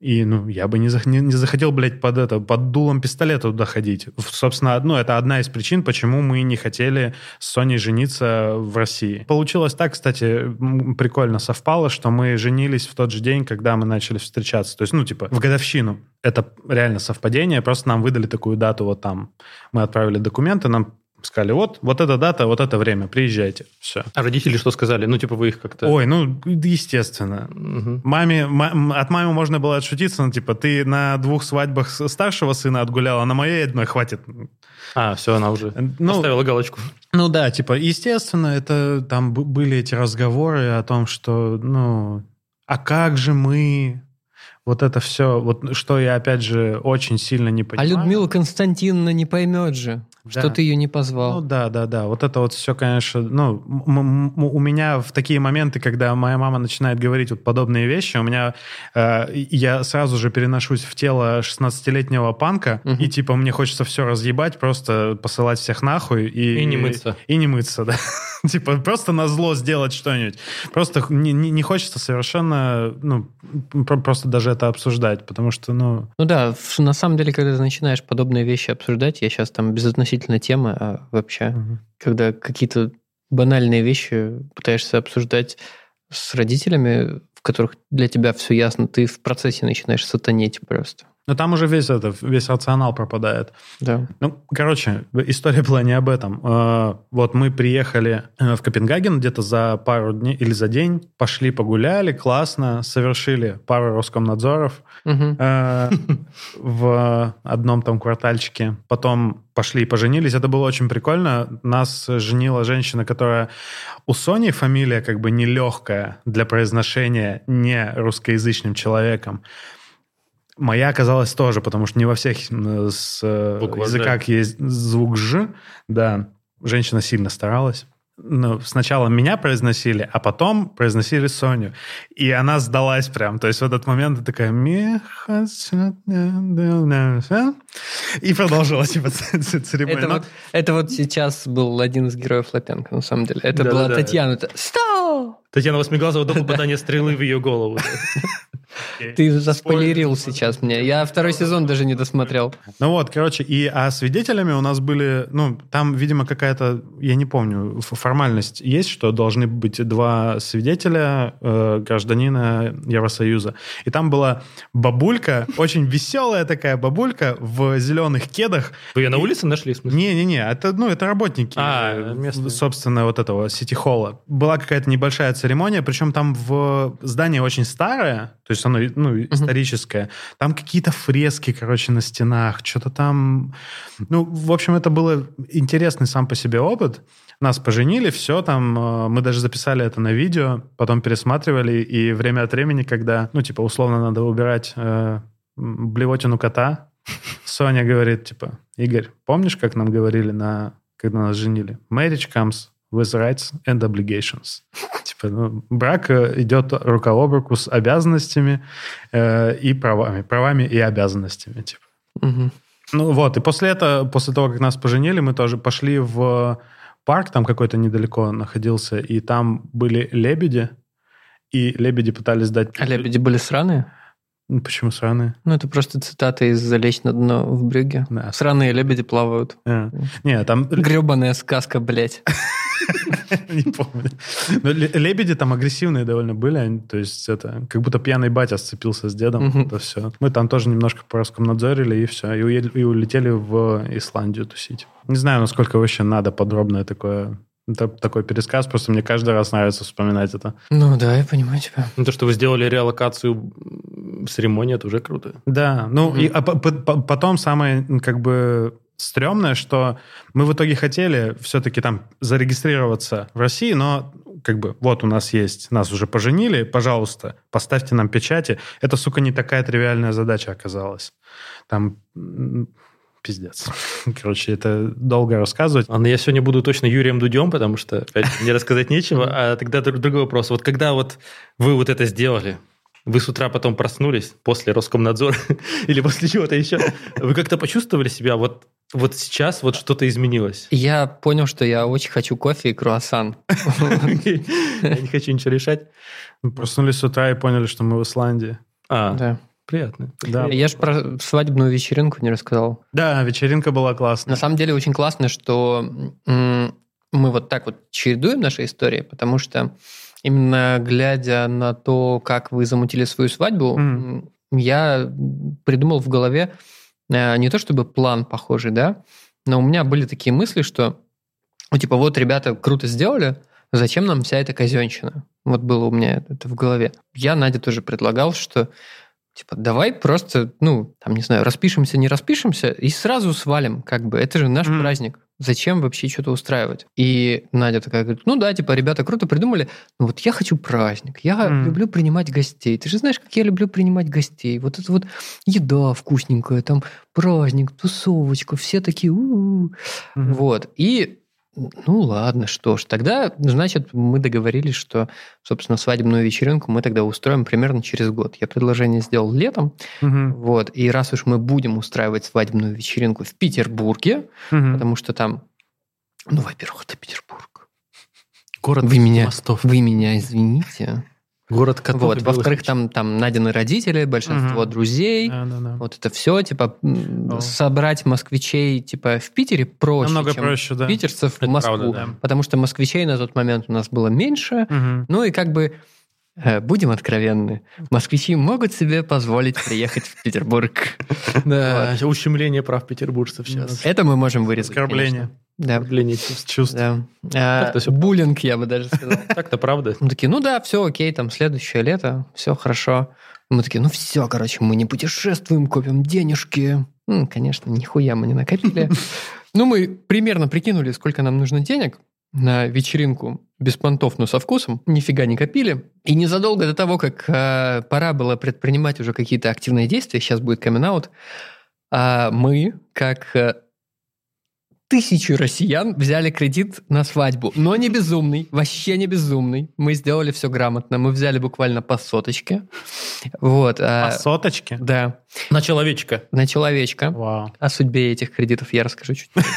и, ну, я бы не, зах- не, не захотел, блядь, под это, под дулом пистолета туда ходить. Собственно, ну, это одна из причин, почему мы не хотели с Соней жениться в России. Получилось так, кстати, прикольно совпало, что мы женились в тот же день, когда мы начали встречаться. То есть, ну, типа, в годовщину. Это реально совпадение, просто нам выдали такую дату вот там. Мы отправили документы, нам сказали, вот, вот эта дата, вот это время, приезжайте. Все. А родители что сказали? Ну, типа, вы их как-то... Ой, ну, естественно. Мгм. Маме, ма- от мамы можно было отшутиться, ну, типа, ты на двух свадьбах старшего сына отгуляла, а на моей одной хватит. А, все, она уже Ну, поставила галочку. ну да, типа, естественно, это там б- были эти разговоры о том, что, ну, а как же мы... Вот это все, вот что я, опять же, очень сильно не А понимаю. Людмила Константиновна не поймет же, Да. что ты ее не Ну позвал. да, да, да. Вот это вот все, конечно, ну, у меня в такие моменты, когда моя мама начинает говорить вот подобные вещи, у меня э, я сразу же переношусь в тело 16-летнего панка, Мгм. и типа мне хочется все разъебать, просто посылать всех нахуй и... И не мыться. И не мыться, да. Типа просто на зло сделать что-нибудь. Просто не, не- не хочется совершенно, ну, про- просто даже это обсуждать, потому что, ну, Ну да, на самом деле, когда ты начинаешь подобные вещи обсуждать, я сейчас там безотносительно темы, а вообще, когда какие-то банальные вещи пытаешься обсуждать с родителями, в которых для тебя все ясно, ты в процессе начинаешь сатанеть просто. Но там уже весь это, весь рационал пропадает. Да. Ну, короче, история была не об этом. Э, Вот мы приехали э, в Копенгаген где-то за пару дней или за день, пошли погуляли, классно, совершили пару Роскомнадзоров э, в одном там квартальчике. Потом пошли и поженились. Это было очень прикольно. Нас женила женщина, которая... У Сони фамилия как бы нелегкая для произношения не русскоязычным человеком. Моя оказалась тоже, потому что не во всех с, э, Буква «Ж». языках есть звук «ж». Да, женщина сильно старалась. Ну, сначала меня произносили, а потом произносили Соню. И она сдалась прям. То есть в этот момент ты такая... «Меха ся- И продолжила типа церемонию. Это вот, это вот сейчас был один из героев Лапенко, на самом деле. Это была Да-да-да. Татьяна. Это- Сто! Татьяна Восьмиглазова до попадания стрелы в ее голову. Ты заспойлерил сейчас мне. Я второй сезон даже не досмотрел. Ну вот, короче, и а свидетелями у нас были, ну, там, видимо, какая-то, я не помню, формальность есть, что должны быть два свидетеля э, гражданина Евросоюза. И там была бабулька, очень веселая такая бабулька в зеленых кедах. Вы ее на улице нашли, в смысле? Не-не-не, это, ну, это работники, А, э, местные. собственно, вот этого сити-холла. Была какая-то небольшая церемония, причем там в здание очень старое, то есть оно, ну, историческое. Там какие-то фрески, короче, на стенах, что-то там... Ну, в общем, это было интересный сам по себе опыт. Нас поженили, все там, э, мы даже записали это на видео, потом пересматривали, и время от времени, когда, ну, типа, условно надо убирать э, блевотину кота, Соня говорит, типа, Игорь, помнишь, как нам говорили, на, когда нас женили? Marriage comes with rights and obligations. Типа, ну, брак э, идет рука об руку с обязанностями э, и правами. Правами и обязанностями, типа. Мгм. Ну вот, и после этого, после того, как нас поженили, мы тоже пошли в парк, там какой-то недалеко находился, и там были лебеди, и лебеди пытались дать... А лебеди были сраные? Ну, Почему сраные? Ну, это просто цитата из «Залечь на дно в брюге». Да. Сраные лебеди плавают. А. Не, там... Гребаная сказка, блядь. Не помню. Но ле- лебеди там агрессивные довольно были, то есть это как будто пьяный батя сцепился с дедом, это все. Мы там тоже немножко пороскомнадзорили, и все, и, улетели в Исландию тусить. Не знаю, насколько вообще надо подробное такое, та- такой пересказ, просто мне каждый раз нравится вспоминать это. Ну да, я понимаю тебя. Ну, то, что вы сделали реалокацию м, церемонии, это уже круто. Да, ну и а по- по- по- потом самое как бы стрёмное, что мы в итоге хотели все-таки там зарегистрироваться в России, но как бы вот у нас есть, нас уже поженили, пожалуйста, поставьте нам печати. Это, сука, не такая тривиальная задача оказалась. Там пиздец. Короче, это долго рассказывать. Ладно, я сегодня буду точно Юрием Дудем, потому что опять мне рассказать нечего. А тогда друг- другой вопрос. Вот когда вот вы вот это сделали, вы с утра потом проснулись после Роскомнадзора или после чего-то еще, вы как-то почувствовали себя вот, вот сейчас вот что-то изменилось? Я понял, что я очень хочу кофе и круассан. Я не хочу ничего решать. Мы проснулись с утра и поняли, что мы в Исландии. А, Да. приятно. Да. Я же про свадебную вечеринку не рассказал. Да, вечеринка была классная. На самом деле очень классно, что мы вот так вот чередуем наши истории, потому что именно глядя на то, как вы замутили свою свадьбу, м, я придумал в голове э, не то чтобы план похожий, да, но у меня были такие мысли, что, ну, типа, вот ребята круто сделали, зачем нам вся эта казенщина? Вот было у меня это в голове. Я Наде тоже предлагал, что Типа, давай просто, ну, там, не знаю, распишемся, не распишемся, и сразу свалим, как бы. Это же наш Мгм. праздник. Зачем вообще что-то устраивать? И Надя такая говорит, ну да, типа, ребята круто придумали, но вот я хочу праздник, я Мгм. люблю принимать гостей. Ты же знаешь, как я люблю принимать гостей. Вот это вот еда вкусненькая, там праздник, тусовочка, все такие, «У-у-у». Мгм. Вот. И ну ладно, что ж, тогда, значит, мы договорились, что, собственно, свадебную вечеринку мы тогда устроим примерно через год. Я предложение сделал летом, Мгм. вот, и раз уж мы будем устраивать свадебную вечеринку в Петербурге, Мгм. потому что там, ну, во-первых, это Петербург. Город Вы меня, мостов. вы меня извините. Город котов. Вот, во-вторых, там, там Надины родители, большинство Мгм. друзей. Да, да, да. Вот это все, типа, О. собрать москвичей, типа, в Питере проще, Намного чем проще, да. питерцев в Это Москву. правда, да. Потому что москвичей на тот момент у нас было меньше. Мгм. Ну и как бы э, будем откровенны, москвичи могут себе позволить приехать в Петербург. Да, ущемление прав петербуржцев сейчас. Это мы можем вырезать. Оскорбление. Да. Оскорбление чувств. Да. А, буллинг, я бы даже сказал. Так-то правда. Мы такие, ну да, все окей, там следующее лето, все хорошо. Мы такие, ну все, короче, мы не путешествуем, копим денежки. М, конечно, нихуя мы не накопили. Ну, мы примерно прикинули, сколько нам нужно денег на вечеринку без понтов, но со вкусом. Нифига не копили. И незадолго до того, как э, пора было предпринимать уже какие-то активные действия, сейчас будет камин а мы, как э, тысячи россиян взяли кредит на свадьбу. Но не безумный, вообще не безумный. Мы сделали все грамотно. Мы взяли буквально по соточке. Вот. а, По соточке? да, На человечка. на человечка. Вау. О судьбе этих кредитов я расскажу чуть позже.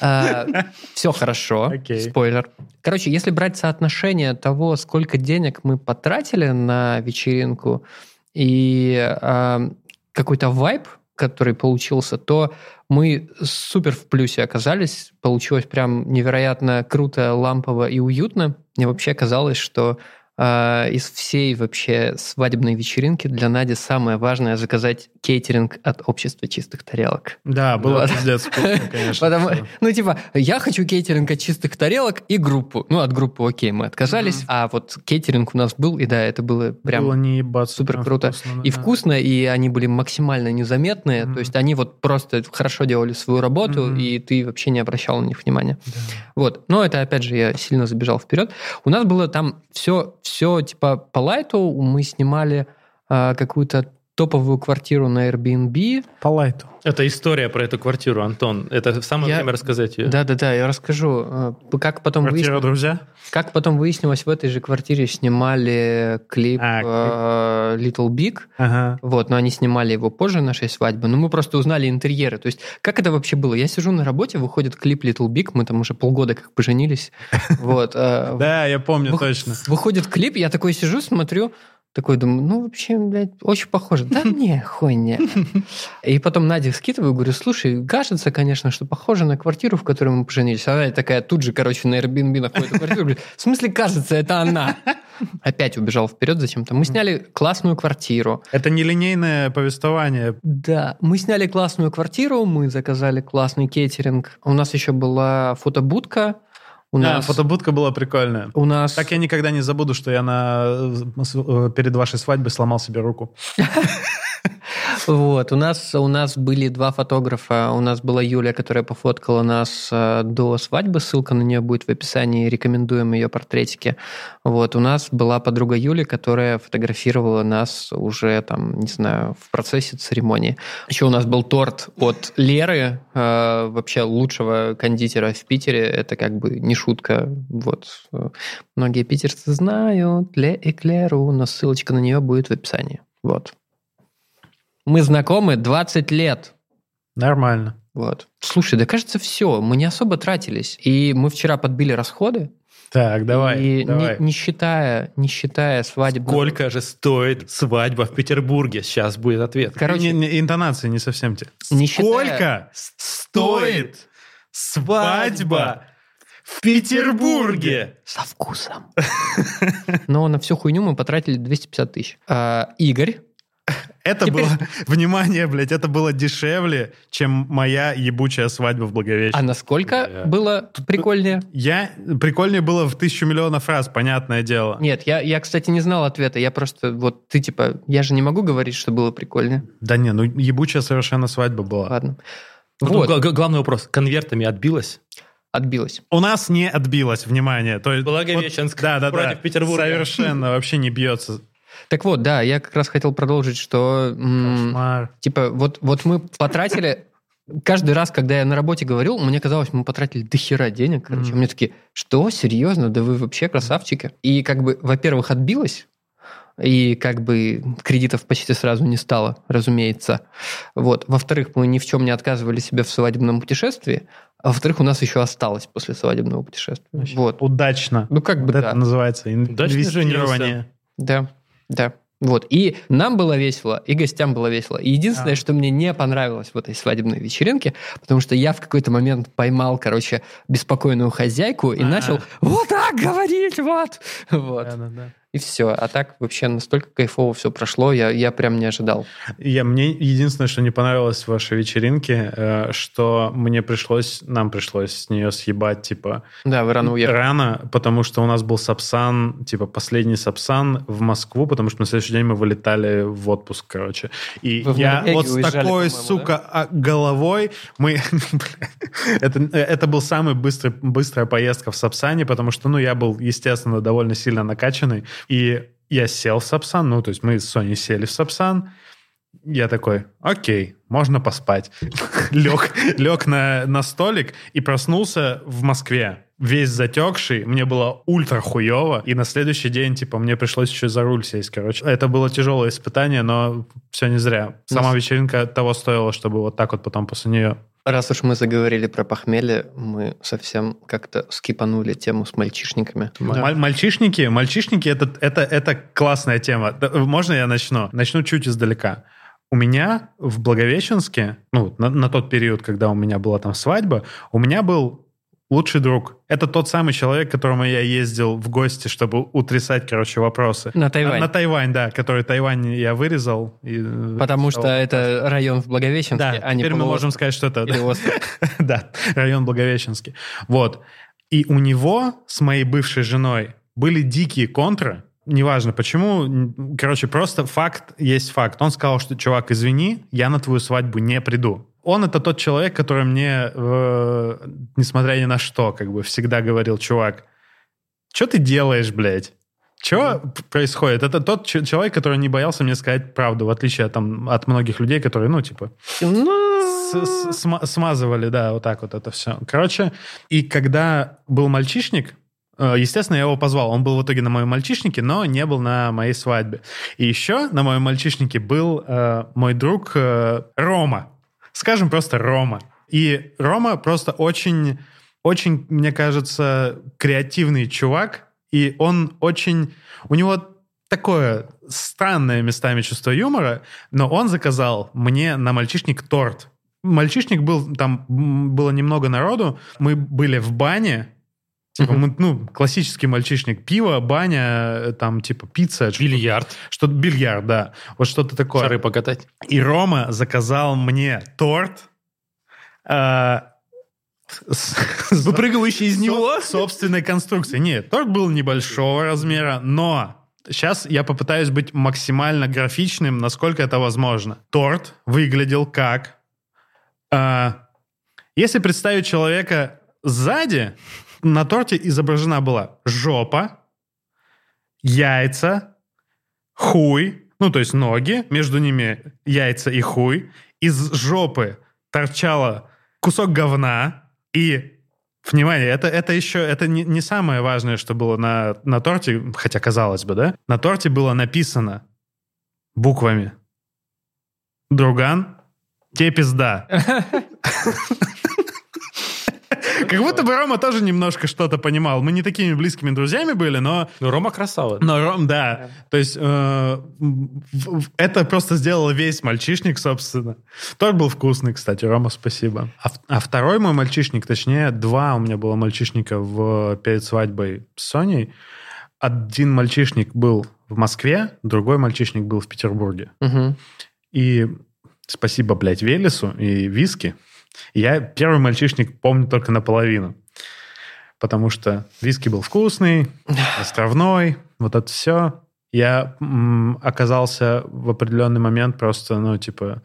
Все хорошо. Спойлер. Короче, если брать соотношение того, сколько денег мы потратили на вечеринку и а, какой-то вайб, который получился, то мы супер в плюсе оказались. Получилось прям невероятно круто, лампово и уютно. Мне вообще казалось, что из всей вообще свадебной вечеринки для Нади самое важное заказать кейтеринг от общества чистых тарелок. Да, было Вот. пиздец вкусно, конечно. Потому, ну, типа, я хочу кейтеринг от чистых тарелок и группу. Ну, от группы окей, мы отказались, Мгм. а вот кейтеринг у нас был, и да, это было прям Было не ебаться. супер прям круто. вкусно, и да. вкусно, и они были максимально незаметные. Мгм. То есть они вот просто хорошо делали свою работу, Мгм. и ты вообще не обращал на них внимания. Да. Вот. Но это, опять же, я сильно забежал вперед. У нас было там все, все типа по лайту. Мы снимали а, какую-то топовую квартиру на Airbnb. По лайту. Это история про эту квартиру, Антон. Это самое Я- время рассказать ее. Да-да-да, я расскажу. Э, Как потом, Квартира выяснилось, друзья? как потом выяснилось, в этой же квартире снимали клип А, э, Little Big. Ага. Вот, но они снимали его позже нашей свадьбы, но мы просто узнали интерьеры. То есть, как это вообще было? Я сижу на работе, выходит клип Little Big, мы там уже полгода как поженились. Вот. э, Да, я помню точно. Выходит клип, я такой сижу, смотрю, такой думаю, ну, вообще, блядь, очень похоже. Да не, хуйня. И потом Наде скидываю, говорю, слушай, кажется, конечно, что похоже на квартиру, в которой мы поженились. Она такая тут же, короче, на Airbnb находит квартиру. Говорит, в смысле, кажется, это она. Опять убежал вперед зачем-то. Мы сняли классную квартиру. Это нелинейное повествование. Да, мы сняли классную квартиру, мы заказали классный кейтеринг. У нас еще была фотобудка. У Да, нас, фотобудка была прикольная. у нас Так я никогда не забуду, что я на, э, перед вашей свадьбой сломал себе руку. Вот, у нас, у нас были два фотографа. У нас была Юля, которая пофоткала нас э, до свадьбы. Ссылка на нее будет в описании. Рекомендуем ее портретики. Вот, у нас была подруга Юли, которая фотографировала нас уже, там, не знаю, в процессе церемонии. Еще у нас был торт от Леры, э, вообще лучшего кондитера в Питере. Это как бы не шутка. Вот. э, Многие питерцы знают Ле Эклеру, но ссылочка на нее будет в описании. Вот. Мы знакомы 20 лет. Нормально. Вот. Слушай, да кажется, все, мы не особо тратились. И мы вчера подбили расходы. Так, давай, и не- давай. Не, считая, не считая свадебного... Сколько же стоит свадьба в Петербурге? Сейчас будет ответ. Короче, Не- не- интонации не совсем те. Не считая- Сколько стоит свадьба в Петербурге? Со вкусом. Но на всю хуйню мы потратили 250 тысяч. А, Игорь, Это Теперь- было, внимание, блядь, это было дешевле, чем моя ебучая свадьба в а Благовещенске. насколько Бля. было прикольнее? Я, прикольнее было в тысячу миллионов раз, понятное дело. Нет, я, я, кстати, не знал ответа. Я просто, вот ты типа, я же не могу говорить, что было прикольнее. Да не, ну ебучая совершенно свадьба была. Ладно. Потом Вот, г- главный вопрос. Конвертами отбилось? отбилось. У нас не отбилось, внимание. То есть, Благовещенск да, да, против да. Петербурга. Совершенно вообще не бьется. Так вот, да, я как раз хотел продолжить, что м, Кошмар. типа вот, вот мы потратили каждый раз, когда я на работе говорил, мне казалось, мы потратили до хера денег. Короче, Мгм. мне такие, что, серьезно? Да вы вообще красавчики. И как бы, во-первых, отбилось, и как бы кредитов почти сразу не стало, разумеется. Вот. Во-вторых, мы ни в чем не отказывали себе в свадебном путешествии, а во-вторых, у нас еще осталось после свадебного путешествия. Вот. Удачно. Ну, как бы Вот да. это называется Удачно инвестирование. Да, да. Вот. И нам было весело, и гостям было весело. И единственное, А. что мне не понравилось в этой свадебной вечеринке, потому что я в какой-то момент поймал, короче, беспокойную хозяйку и А. начал вот так говорить, вот. Вот. Да, да, да. И все. А так вообще настолько кайфово все прошло, я, я прям не ожидал. Я, мне единственное, что не понравилось в вашей вечеринке, э, что мне пришлось, нам пришлось с нее съебать, типа, Да, вы рано уехали. рано, потому что у нас был сапсан, типа, последний сапсан в Москву, потому что на следующий день мы вылетали в отпуск, короче. И Вы я вот с такой, сука, а, головой, мы... это, это был самый быстрый, быстрая поездка в Сапсане, потому что, ну, я был, естественно, довольно сильно накачанный, и я сел в Сапсан, ну, то есть мы с Соней сели в Сапсан, я такой, окей, можно поспать. лег лег на, на столик и проснулся в Москве. Весь затекший, мне было ультра хуево, и на следующий день, типа, мне пришлось еще за руль сесть, короче. Это было тяжелое испытание, но все не зря. Сама Нас- вечеринка того стоила, чтобы вот так вот потом после нее... Раз уж мы заговорили про похмелье, мы совсем как-то скипанули тему с мальчишниками. Маль- мальчишники, мальчишники это, это, это классная тема. Да, Можно я начну? Начну чуть издалека. У меня в Благовещенске, ну, на, на тот период, когда у меня была там свадьба, у меня был лучший друг. Это тот самый человек, к которому я ездил в гости, чтобы утрясать, короче, вопросы. На Тайвань. На, на Тайвань, да, который Тайвань я вырезал. и, э, Потому что написал. это район в Благовещенске, Да, а не теперь мы можем сказать, что это... Да, район Благовещенский. Вот. И у него с моей бывшей женой были дикие контры. Неважно почему. Короче, просто факт есть факт. Он сказал, что, чувак, извини, я на твою свадьбу не приду. Он это тот человек, который мне, э, несмотря ни на что, как бы всегда говорил, чувак, что ты делаешь, блядь? Что происходит? Это тот человек, который не боялся мне сказать правду, в отличие там, от многих людей, которые, ну, типа, Ну, с- с- сма- смазывали, да, вот так вот это все. Короче, и когда был мальчишник, э, естественно, я его позвал. Он был в итоге на моем мальчишнике, но не был на моей свадьбе. И еще на моем мальчишнике был э, мой друг э, Рома. Скажем просто Рома. И Рома просто очень, очень, мне кажется, креативный чувак. И он очень... У него такое странное местами чувство юмора, но он заказал мне на мальчишник торт. Мальчишник был, там было немного народу, мы были в бане, Типа, мы, ну, классический мальчишник. Пиво, баня, э, там, типа, пицца. Бильярд. Что-то, бильярд, да. Вот что-то такое. Шары покатать. И Рома заказал мне торт. а, с- Выпрыгивающий из него? собственной конструкции. Нет, торт был небольшого размера, но сейчас я попытаюсь быть максимально графичным, насколько это возможно. Торт выглядел как... а, если представить человека сзади, на торте изображена была жопа, яйца, хуй, ну, то есть ноги, между ними яйца и хуй. Из жопы торчало кусок говна и Внимание, это, это еще это не, не самое важное, что было на, на торте, хотя казалось бы, да? На торте было написано буквами «Друган, тебе пизда». Как будто бы Рома тоже немножко что-то понимал. Мы не такими близкими друзьями были, но Ну, Рома красава. но Ром, да. То есть э, это просто сделало весь мальчишник, собственно. Торт был вкусный, кстати. Рома, спасибо. А, а второй мой мальчишник, точнее, два у меня было мальчишника в, перед свадьбой с Соней. Один мальчишник был в Москве, другой мальчишник был в Петербурге. Мгм. И спасибо, блядь, Велесу и Виски. Я первый мальчишник помню только наполовину. Потому что виски был вкусный, островной, вот это все. Я м, оказался в определенный момент просто, ну, типа,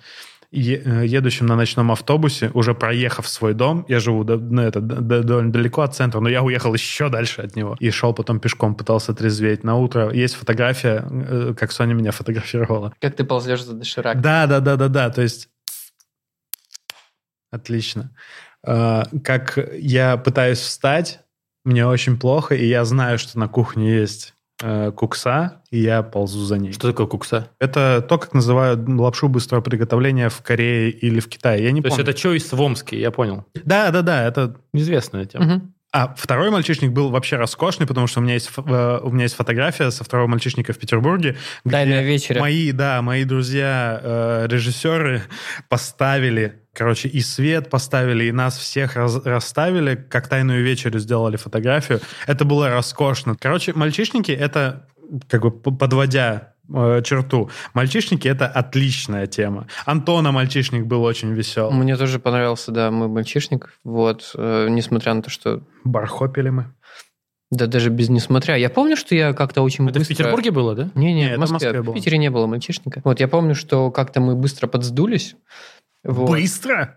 е- э, едущим на ночном автобусе, уже проехав свой дом, я живу до- ну, это, д- д- довольно далеко от центра, но я уехал еще дальше от него. И шел потом пешком, пытался трезветь. На утро есть фотография, э, как Соня меня фотографировала. Как ты ползешь за доширак. Да, да, да, да, да. То есть отлично. А, Как я пытаюсь встать, мне очень плохо, и я знаю, что на кухне есть э, кукса, и я ползу за ней. Что такое кукса? Это то, как называют лапшу быстрого приготовления в Корее или в Китае. Я не То есть помню. это Чойс в Омске, я понял. Да, да, да. Это Известная тема. Мгм. а второй мальчишник был вообще роскошный, потому что у меня есть, э, у меня есть фотография со второго мальчишника в Петербурге, где на вечере. Мои, да, мои друзья, э, режиссеры поставили, короче, и свет поставили, и нас всех раз- расставили, как тайную вечерю сделали фотографию. Это было роскошно. Короче, мальчишники — это, как бы подводя э, черту, мальчишники — это отличная тема. Антона мальчишник был очень веселый. Мне тоже понравился, да, мой мальчишник. Вот, э, несмотря на то, что... Бархопили мы. Да даже без несмотря. Я помню, что я как-то очень Это в быстро... Петербурге было, да? Не-не, Не, в это в Москве. Москве В было. Питере не было мальчишника. Вот, я помню, что как-то мы быстро подсдулись. Вот. Быстро?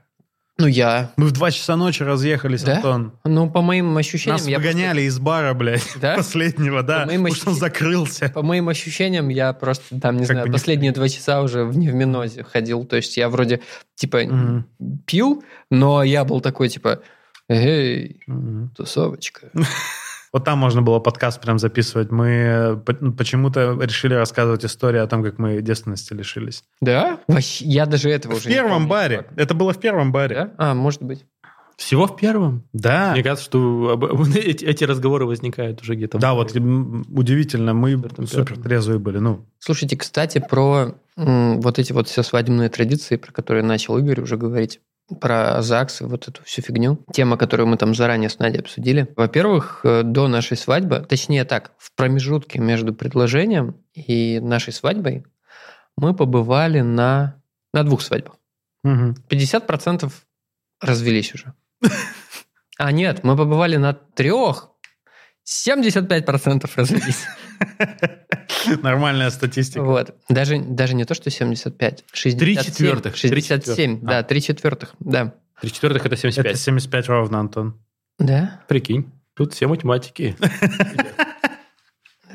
Ну, я. Мы в два часа ночи разъехались, Да? Антон. Ну, по моим ощущениям... Нас я выгоняли из бара, блядь, Да? последнего, да, По моим потому что он ощущ- закрылся. просто- По моим ощущениям, я просто там, не Как знаю, бы последние два часа уже в невминозе ходил. То есть я вроде, типа, Мгм. пил, но я был такой, типа, эй, Мгм. тусовочка. Вот там можно было подкаст прям записывать. Мы по- почему-то решили рассказывать историю о том, как мы девственности лишились. Да? Вообще, я даже этого В уже не первом помню, баре. чувак. Это было в первом баре. Да? А, может быть. Всего в первом? Да. Мне кажется, что об- об- эти, эти разговоры возникают уже где-то. в- Да, вот м, удивительно, мы супер трезвые были. Ну, Слушайте, кстати, про м, вот эти вот все свадебные традиции, про которые начал Игорь уже говорить, про ЗАГС и вот эту всю фигню. Тема, которую мы там заранее с Надей обсудили. Во-первых, э, до нашей свадьбы, точнее так, в промежутке между предложением и нашей свадьбой мы побывали на, на двух свадьбах. мгм. 50% развелись уже. А нет, мы побывали на трех. 75% развелись. нормальная статистика. Вот. Даже, даже не то, что 75. 67. Три четвертых. 67, Три да, три четвертых, да. Три четвертых это 75. Это 75 ровно, Антон. Да? Прикинь, тут все математики.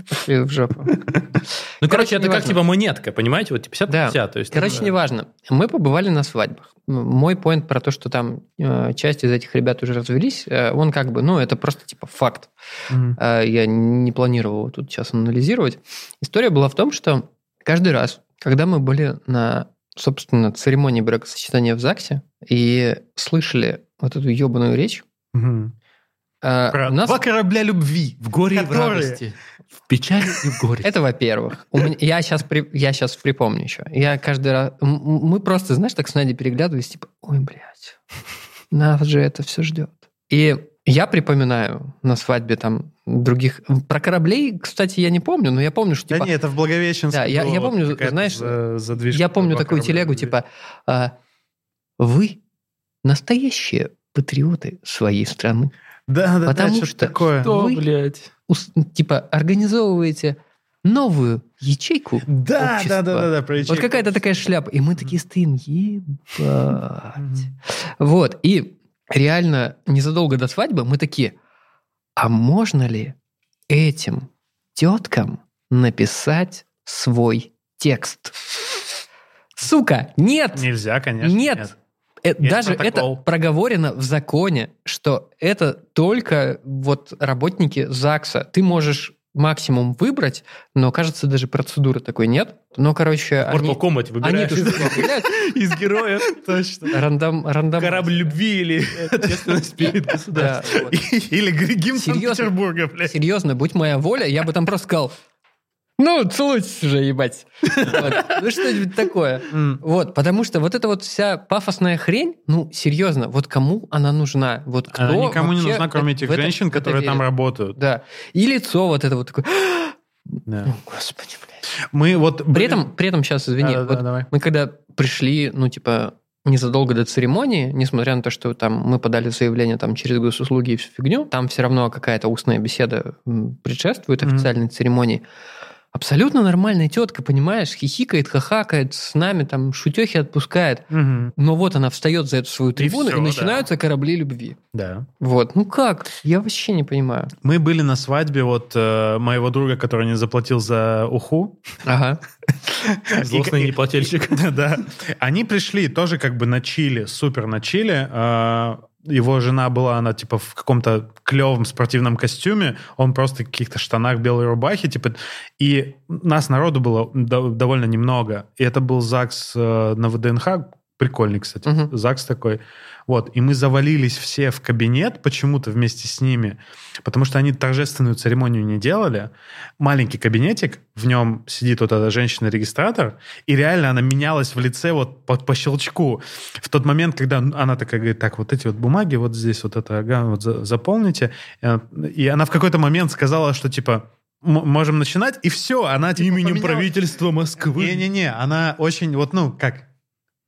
Пошли в жопу. Ну, короче, это как типа монетка, понимаете? Вот 50 на Да. 50. То есть, Короче, неважно. Мы побывали на свадьбах. Мой поинт про то, что там э, часть из этих ребят уже развелись, э, он как бы, ну, это просто типа факт. Э, Я не планировал тут сейчас анализировать. История была в том, что каждый раз, когда мы были на, собственно, церемонии бракосочетания в ЗАГСе и слышали вот эту ебаную речь, Мгм. Э, Про у нас... два корабля любви. В горе и в Которые- радости. В печали и в горе. Это во-первых. Меня- я, сейчас я сейчас припомню еще. Я каждый раз... Мы просто, знаешь, так с Надей переглядывались, типа, ой, блядь, нас же это все ждет. И я припоминаю на свадьбе там других... Про кораблей, кстати, я не помню, но я помню, что Да типа... не, это в Благовещенске Да, я- я помню, знаешь, за- задвижка я помню такую телегу, любви. типа, а, вы настоящие патриоты своей страны. Да, да, потому да, что что- такое. Что, Вы- блядь? Ус- Типа, организовываете новую ячейку Да, общества. да, да, да, да, про Вот ячейку. какая-то такая шляпа. И мы такие стоим, ебать. Вот. И реально незадолго до свадьбы мы такие, а можно ли этим теткам написать свой текст? Сука, нет! Нельзя, конечно. Нет. Э, Есть Даже протокол. это проговорено в законе, что это только вот работники ЗАГСа. Ты можешь максимум выбрать, но, кажется, даже процедуры такой нет. Но, короче, В Mortal они, Kombat они выбираешь определяют. из героя. Точно. Рандом, рандом. Корабль любви или ответственность перед Да, государством. Или гимн? Санкт-Петербурга, блядь. Серьезно, будь моя воля, я бы там просто сказал, ну, целуйтесь уже, ебать. Вот. Ну, что-нибудь такое. Вот, потому что вот эта вот вся пафосная хрень, ну, серьезно, вот кому она нужна? Вот кто Она никому не нужна, кроме этих женщин, это которые там работают. Да. И лицо вот это вот такое. Да. О, Господи, блядь. Мы вот... При этом, при этом сейчас, извини, вот мы когда пришли, ну, типа, незадолго до церемонии, несмотря на то, что там мы подали заявление там через госуслуги и всю фигню, там все равно какая-то устная беседа предшествует официальной церемонии. Абсолютно нормальная тетка, понимаешь, хихикает, хахакает, с нами там шутехи отпускает. Мгм. Но вот она встает за эту свою трибуну, и, всё, да. начинаются корабли любви. Да. Вот, ну как? Я вообще не понимаю. Мы были на свадьбе вот э, моего друга, который не заплатил за уху. Ага. Злостный И- неплательщик. Да. Они пришли тоже как бы на чили, супер на чили. Его жена была, она типа в каком-то клевом спортивном костюме, он просто в каких-то штанах белой рубахи, типа. И нас народу было до- довольно немного. И это был ЗАГС э, на ВДНХ, прикольный, кстати, Мгм. ЗАГС такой. Вот, и мы завалились все в кабинет почему-то вместе с ними, потому что они торжественную церемонию не делали. Маленький кабинетик, в нем сидит вот эта женщина-регистратор, и реально она менялась в лице вот по, по щелчку. В тот момент, когда она такая говорит, так, вот эти вот бумаги, вот здесь вот это, ага, вот за- заполните. Э, И она в какой-то момент сказала, что типа, «М- можем начинать, и все, она типа Именем поменяла- правительства Москвы. Не-не-не, она очень, вот, ну, как...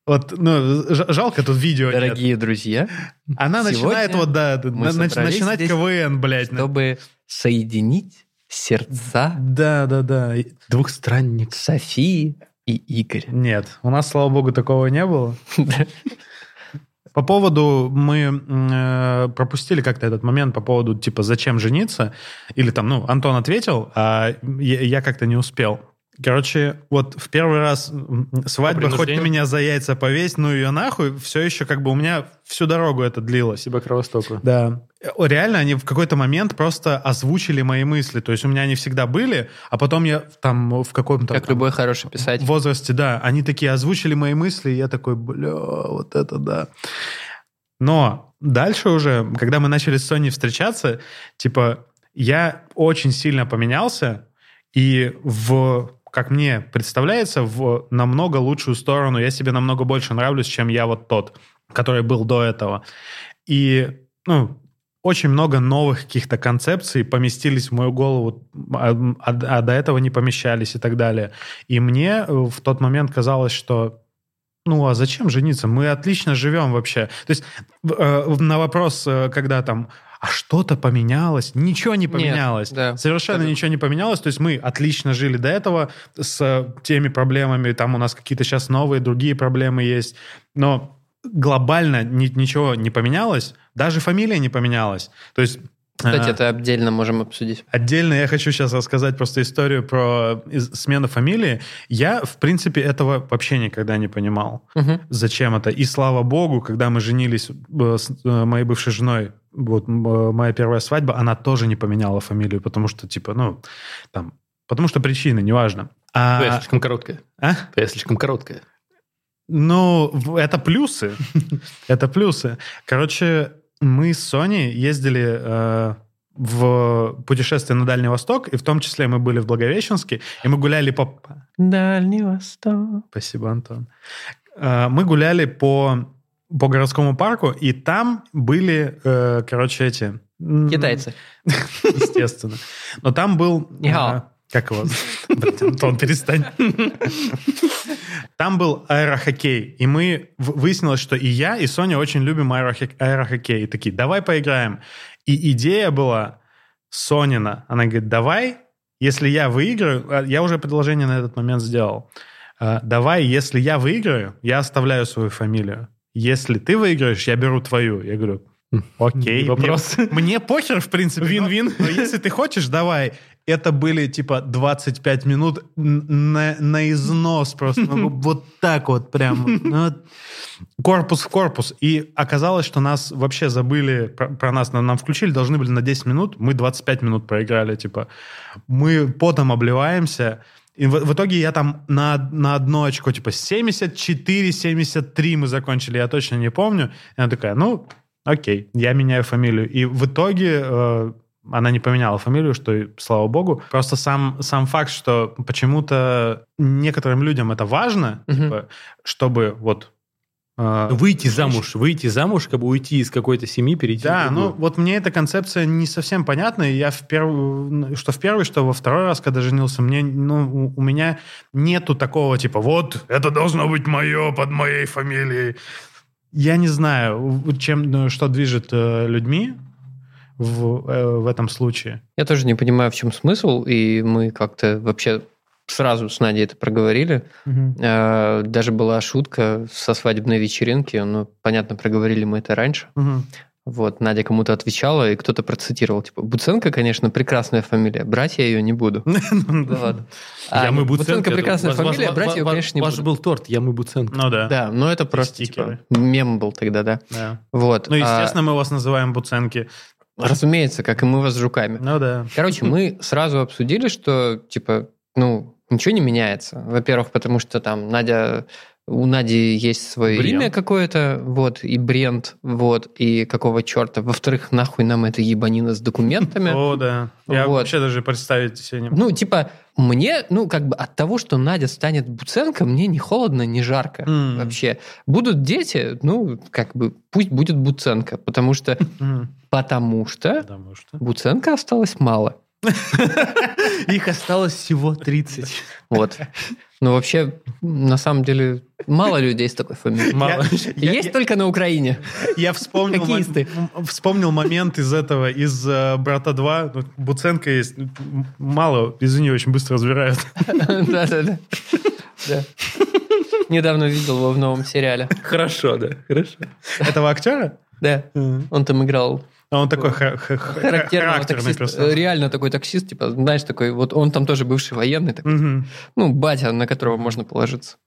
Вот, ну, жалко тут видео нет. Дорогие друзья, Она начинает вот, да, на- начинать КВН, блядь. чтобы соединить сердца Да, да, да. Двухстранник. Софии и Игоря. Нет, у нас, слава богу, такого не было. По поводу, мы э, пропустили как-то этот момент по поводу, типа, зачем жениться? Или там, ну, Антон ответил, а я, я как-то не успел. Короче, вот в первый раз свадьба, хоть ты принуждению? меня за яйца повесь, ну ее нахуй, все еще как бы у меня всю дорогу это длилось. Спасибо Кровостоку. Да. Реально, они в какой-то момент просто озвучили мои мысли. То есть у меня они всегда были, а потом я там в каком-то... Как там любой хороший писатель. возрасте, да, они такие озвучили мои мысли, и я такой, бля, вот это да. Но дальше уже, когда мы начали с Соней встречаться, типа, я очень сильно поменялся, и в, как мне представляется, в намного лучшую сторону. Я себе намного больше нравлюсь, чем я вот тот, который был до этого. И, ну, очень много новых каких-то концепций поместились в мою голову, а, а- а до этого не помещались и так далее. И мне э, в тот момент казалось, что ну а зачем жениться? Мы отлично живем вообще. То есть э, на вопрос, э, когда там, а что-то поменялось? Ничего не поменялось. да. Совершенно Абсолютно. ничего не поменялось. То есть мы отлично жили до этого с э, теми проблемами. Там у нас какие-то сейчас новые, другие проблемы есть. Но глобально ни- ничего не поменялось. Даже фамилия не поменялась. То есть Кстати, это отдельно можем обсудить. Отдельно я хочу сейчас рассказать просто историю про смену фамилии. Я, в принципе, этого вообще никогда не понимал. Мгм. Зачем это? И слава богу, когда мы женились э, с э, моей бывшей женой, вот э, моя первая свадьба, она тоже не поменяла фамилию, потому что, типа, ну, там, потому что причины, неважно. А, Твоя слишком короткая. а? Твоя слишком короткая. Ну, это плюсы. Это плюсы. Короче, мы с Соней ездили э, в путешествие на Дальний Восток, и в том числе мы были в Благовещенске, и мы гуляли по... Дальний Восток. Спасибо, Антон. Э, Мы гуляли по, по городскому парку, и там были, э, короче, эти... Китайцы. Естественно. Но там был... Э, Как его? Антон, перестань. Там был аэрохоккей, и мы... Выяснилось, что и я, и Соня очень любим аэрохок- аэрохоккей. И такие, давай поиграем. И идея была Сонина. Она говорит, давай, если я выиграю... а, Я уже предложение на этот момент сделал. А, Давай, если я выиграю, я оставляю свою фамилию. Если ты выиграешь, я беру твою. Я говорю, окей. Вопрос. Мне, мне похер, в принципе. но- Вин-вин. но если ты хочешь, давай. Это были, типа, 25 минут на, на износ просто. Ну, Вот так вот прям. Ну, Корпус в корпус. И оказалось, что нас вообще забыли, про, про нас нам, нам включили, должны были на 10 минут. Мы 25 минут проиграли, типа. Мы потом обливаемся. И в, в итоге я там на, на одно очко, типа, 74-73 мы закончили, я точно не помню. И она такая, ну, окей, я меняю фамилию. И в итоге э, она не поменяла фамилию, что, слава богу. Просто сам, сам факт, что почему-то некоторым людям это важно, Мгм. типа, чтобы вот... э, Выйти замуж, выйти замуж, как бы уйти из какой-то семьи, перейти да, в ну вот мне эта концепция не совсем понятна. и Я в перв... что в первый, что во второй раз, когда женился, мне, ну, у, меня нету такого типа, вот, это должно быть мое под моей фамилией. Я не знаю, чем, ну, что движет э, людьми в, э, в этом случае. Я тоже не понимаю, в чем смысл, и мы как-то вообще сразу с Надей это проговорили. Э, Даже была шутка со свадебной вечеринки, ну, понятно, проговорили мы это раньше. Мгм. Вот, Надя кому-то отвечала, и кто-то процитировал, типа, Буценко, конечно, прекрасная фамилия, брать я ее не буду. Да ладно. А, Я мы Буценко Буценко. прекрасная Ваш- ваш- фамилия, ваш- брать ее, ваш- конечно, не Ваш буду. был торт, я мы Буценко. Ну да. Да, но это просто типа, мем был тогда, да. Да. Вот. Ну, а, естественно, мы вас называем Буценки. Разумеется, как и мы вас жуками. Ну да. Короче, мы сразу обсудили, что, типа, ну, ничего не меняется. Во-первых, потому что там Надя... У Нади есть свое Бренд. имя какое-то, вот, и бренд, вот, и какого черта. Во-вторых, нахуй нам эта ебанина с документами. О, да. Я Вот. вообще даже представить себе не Ну, типа, мне, ну, как бы от того, что Надя станет Буценко, мне не холодно, не жарко вообще. Будут дети, ну, как бы, пусть будет Буценко, потому что, потому что Потому что... Буценко осталось мало. Их осталось всего 30. Вот. Ну, вообще, на самом деле, мало людей с такой фамилией. Мало. Я- Есть я- только на Украине. Я вспомнил, Хоккеисты. вспомнил момент из этого, из э, «Брата 2». Ну, Буценко есть. Мало, извини, очень быстро разбирают. Да-да-да. Да. Недавно видел его в новом сериале. Хорошо, да, хорошо. Этого актера? Да. Он там играл А он такой характерный персонаж. Э, Реально такой таксист, типа, знаешь, такой, вот он там тоже бывший военный, такой, Мгм. ну, батя, на которого можно положиться.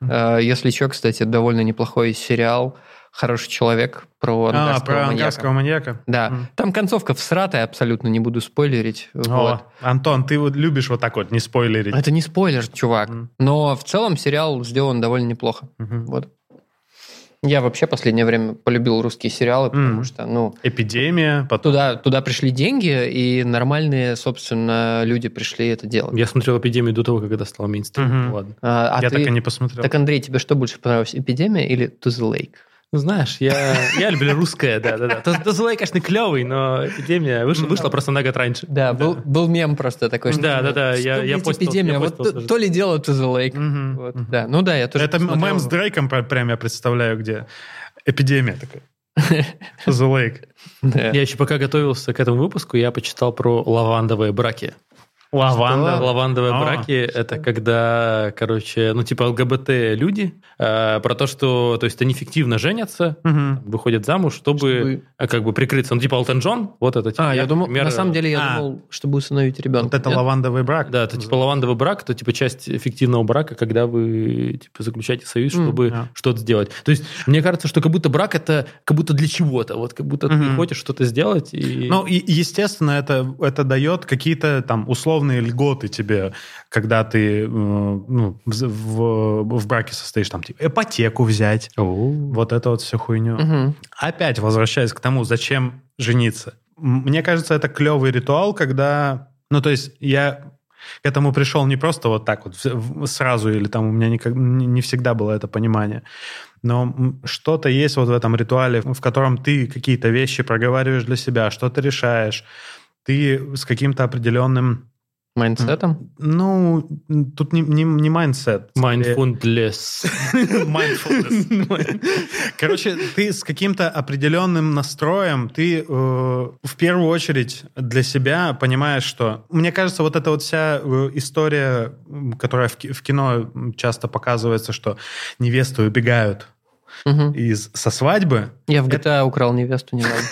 Э, Если что, кстати, довольно неплохой сериал «Хороший человек» про А, ангарского про маньяка. ангарского маньяка? Да, М. там концовка всратая абсолютно, не буду спойлерить. О, Вот. Антон, ты вот любишь вот так вот не спойлерить. Это не спойлер, чувак. Мгм. Но в целом сериал сделан довольно неплохо. Мгм. Вот. Я вообще последнее время полюбил русские сериалы, потому Мгм. что, ну, Эпидемия, потом... туда, туда пришли деньги, и нормальные, собственно, люди пришли это делать. Я смотрел «Эпидемию» до того, как это стало мейнстримом. Мгм. Ладно. А, а Я ты- так и не посмотрел. Так, Андрей, тебе что больше понравилось, «Эпидемия» или «To the Lake»? Ну, знаешь, я, я люблю русское, да-да-да. Тозлей, конечно, клевый, но «Эпидемия» вышла, вышла просто на год раньше. Да, Был, был мем просто такой, что... Да, да, да, что, я- я постил- «Эпидемия», я вот постил то, тоже. то ли дело. Мгм. Вот, да. Ну да, я тоже Это посмотрел. мем с Дрейком пр- прям я представляю, где эпидемия такая. The Lake. Да. Я еще пока готовился к этому выпуску, я почитал про лавандовые браки. Лаванда. Что? Лавандовые А. браки это когда, короче, ну типа ЛГБТ люди э, про то, что, то есть они фиктивно женятся, Мгм. выходят замуж, чтобы, Чтобы- э, как бы прикрыться. Ну типа Элтон Джон, вот это. Типа, А, я думал, например, на самом деле я А. думал, чтобы усыновить ребенка. Вот это Нет? лавандовый брак. Да, это типа лавандовый брак, это типа часть фиктивного брака, когда вы типа заключаете союз, чтобы да. что-то сделать. То есть мне кажется, что как будто брак это как будто для чего-то, вот как будто ты Мгм. хочешь что-то сделать и Ну, и, естественно, это, это дает какие-то там условные льготы тебе, когда ты э, ну, в, в- браке состоишь, там, типа, ипотеку взять, О. вот это вот всю хуйню. Мгм. Опять возвращаясь к тому, зачем жениться. Мне кажется, это клевый ритуал, когда... Ну, то есть я к этому пришел не просто вот так вот сразу, или там у меня никак- не всегда было это понимание. Но что-то есть вот в этом ритуале, в котором ты какие-то вещи проговариваешь для себя, что-то решаешь. Ты с каким-то определенным... Mindset ом? Ну, тут не, не, не mindset. Mindfulness. Mindfulness. Короче, ты с каким-то определенным настроем, ты э, в первую очередь для себя понимаешь, что... Мне кажется, вот эта вот вся э, история, которая в, в кино часто показывается, что невесты убегают Мгм. из, со свадьбы. Я в GTA украл невесту недавно.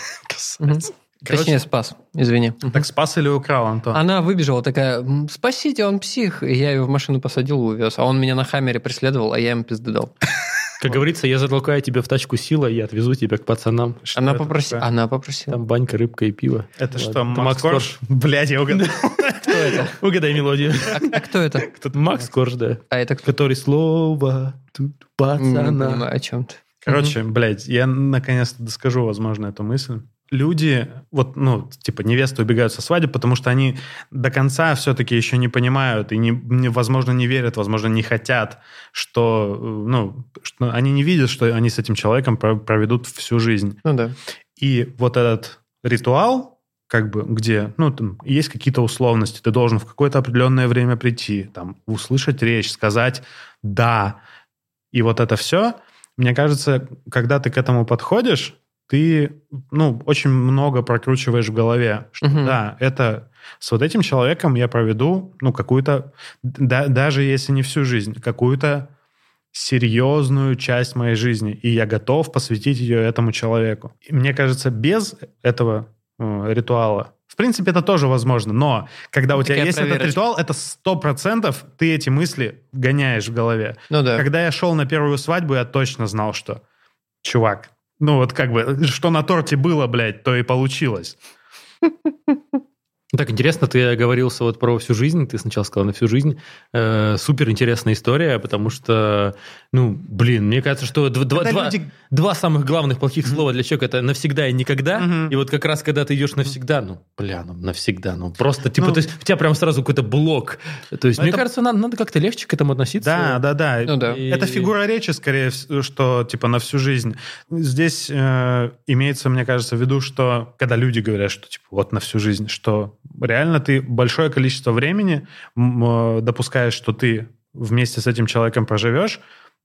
Мгм. Короче, Точнее, спас, извини. так спас или украл, Антон? Она выбежала такая, «М, спасите, он псих. И я ее в машину посадил и увез. А он меня на хаммере преследовал, а я ему пизды дал. Как говорится, я затолкаю тебя в тачку силой, я отвезу тебя к пацанам. Что Она попросила. такое? Она попросила. Там банька, рыбка и пиво. Это Ладно. что, Это Макс Корж? Блядь, я угадал. Кто это? Угадай мелодию. А, а кто это? Макс Корж, да. А это кто? Который слово тут Не пацана. понимаю, о чем ты. Короче, блядь, я наконец-то доскажу, возможно, эту мысль. Люди, вот, ну, типа, невесты убегают со свадьбы, потому что они до конца все-таки еще не понимают и, не, не- возможно, не верят, возможно, не хотят, что, э, ну, что они не видят, что они с этим человеком про- проведут всю жизнь. Ну да. И вот этот ритуал, как бы, где, ну, там есть какие-то условности, ты должен в какое-то определенное время прийти, там, услышать речь, сказать «да», и вот это все, мне кажется, когда ты к этому подходишь, ты, ну, очень много прокручиваешь в голове, что Мгм. да, это с вот этим человеком я проведу, ну, какую-то, да- даже если не всю жизнь, какую-то серьезную часть моей жизни, и я готов посвятить ее этому человеку. И мне кажется, без этого э, ритуала, в принципе, это тоже возможно, но когда у тебя Такая есть этот проверочка. ритуал, это сто процентов ты эти мысли гоняешь в голове. Ну да. Когда я шел на первую свадьбу, я точно знал, что, чувак, ну вот как бы, что на торте было, блядь, то и получилось. Так интересно, ты оговорился вот про всю жизнь, ты сначала сказал на всю жизнь. Э, супер интересная история, потому что, ну, блин, мне кажется, что дв- два, Когда два- люди- два самых главных плохих слова для человека это навсегда и никогда. Мгм. И вот как раз когда ты идешь навсегда, ну, бля, ну навсегда, ну просто типа, Ну, то есть у тебя прям сразу какой-то блок. То есть, мне это- кажется, надо, надо как-то легче к этому относиться. Да, да, да. Ну да. И- Это фигура речи, скорее, что типа на всю жизнь. Здесь э, имеется, мне кажется, в виду, что когда люди говорят, что типа вот на всю жизнь, что реально ты большое количество времени э, допускаешь, что ты вместе с этим человеком проживешь,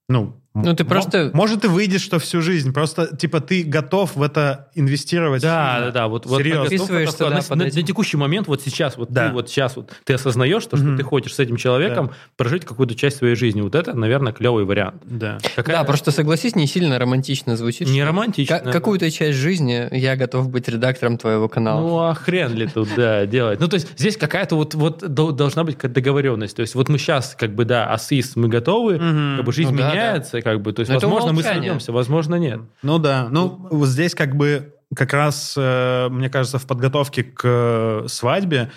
ну, Ну, ты просто- Может, и выйдет, что всю жизнь. Просто, типа, ты готов в это инвестировать. Да, да, да. Вот, вот Серьезно. на- Подписываешься, да, на- под на- этим. на текущий момент, вот сейчас, вот Да. ты вот сейчас вот ты осознаешь то, что Мгм. ты хочешь с этим человеком прожить какую-то часть своей жизни. Вот это, наверное, клевый вариант. Да. Какая- Да, просто согласись, не сильно романтично звучит. не романтично. ка- Какую-то часть жизни я готов быть редактором твоего канала. Ну, а хрен ли тут, да, делать? Ну, то есть здесь какая-то вот, вот до- должна быть договоренность. То есть вот мы сейчас, как бы, да, асис, мы готовы, как бы жизнь Ну да, меняется, как бы, то есть, Но возможно, мы сойдемся, возможно, нет. Ну да, ну вот здесь как бы как раз, э, мне кажется, в подготовке к свадьбе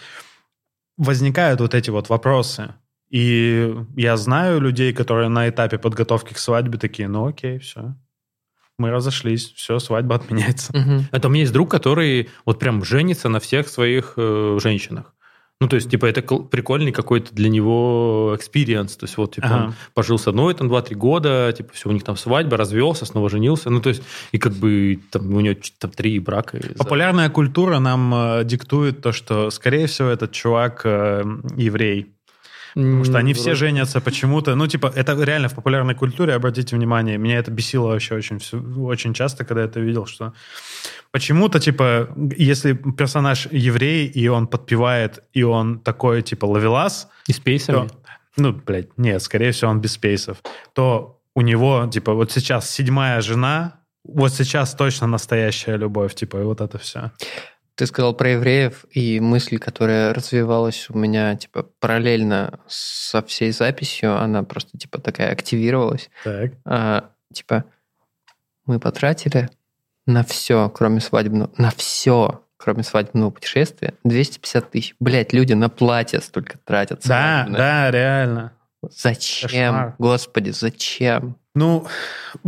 возникают вот эти вот вопросы. И я знаю людей, которые на этапе подготовки к свадьбе такие, ну окей, все, мы разошлись, все, свадьба отменяется. Мгм. Это у меня есть друг, который вот прям женится на всех своих э, женщинах. Ну, то есть, типа, это прикольный какой-то для него experience. То есть, вот, типа, Ага. он пожил с одной, там, 2-3 года, типа, все, у них там свадьба, развелся, снова женился. Ну, то есть, и как бы там у него там три брака. Популярная культура нам э, диктует то, что, скорее всего, этот чувак э, еврей. Потому что они все женятся почему-то. Ну, типа, это реально в популярной культуре, обратите внимание, меня это бесило вообще очень, очень часто, когда я это видел, что почему-то, типа, если персонаж еврей, и он подпевает, и он такой, типа, ловелас, И с пейсами. то, ну, блядь, нет, скорее всего, он без спейсов, то у него, типа, вот сейчас седьмая жена, вот сейчас точно настоящая любовь, типа, и вот это все. Ты сказал про евреев, и мысль, которая развивалась у меня, типа, параллельно со всей записью, она просто, типа, такая активировалась. Так. А, типа, мы потратили на все, кроме свадебного, на все, кроме свадебного путешествия, 250 тысяч. Блять, люди на платье столько тратят. Да, свадебное. да, реально. Зачем? Кошмар. Господи, зачем? Ну,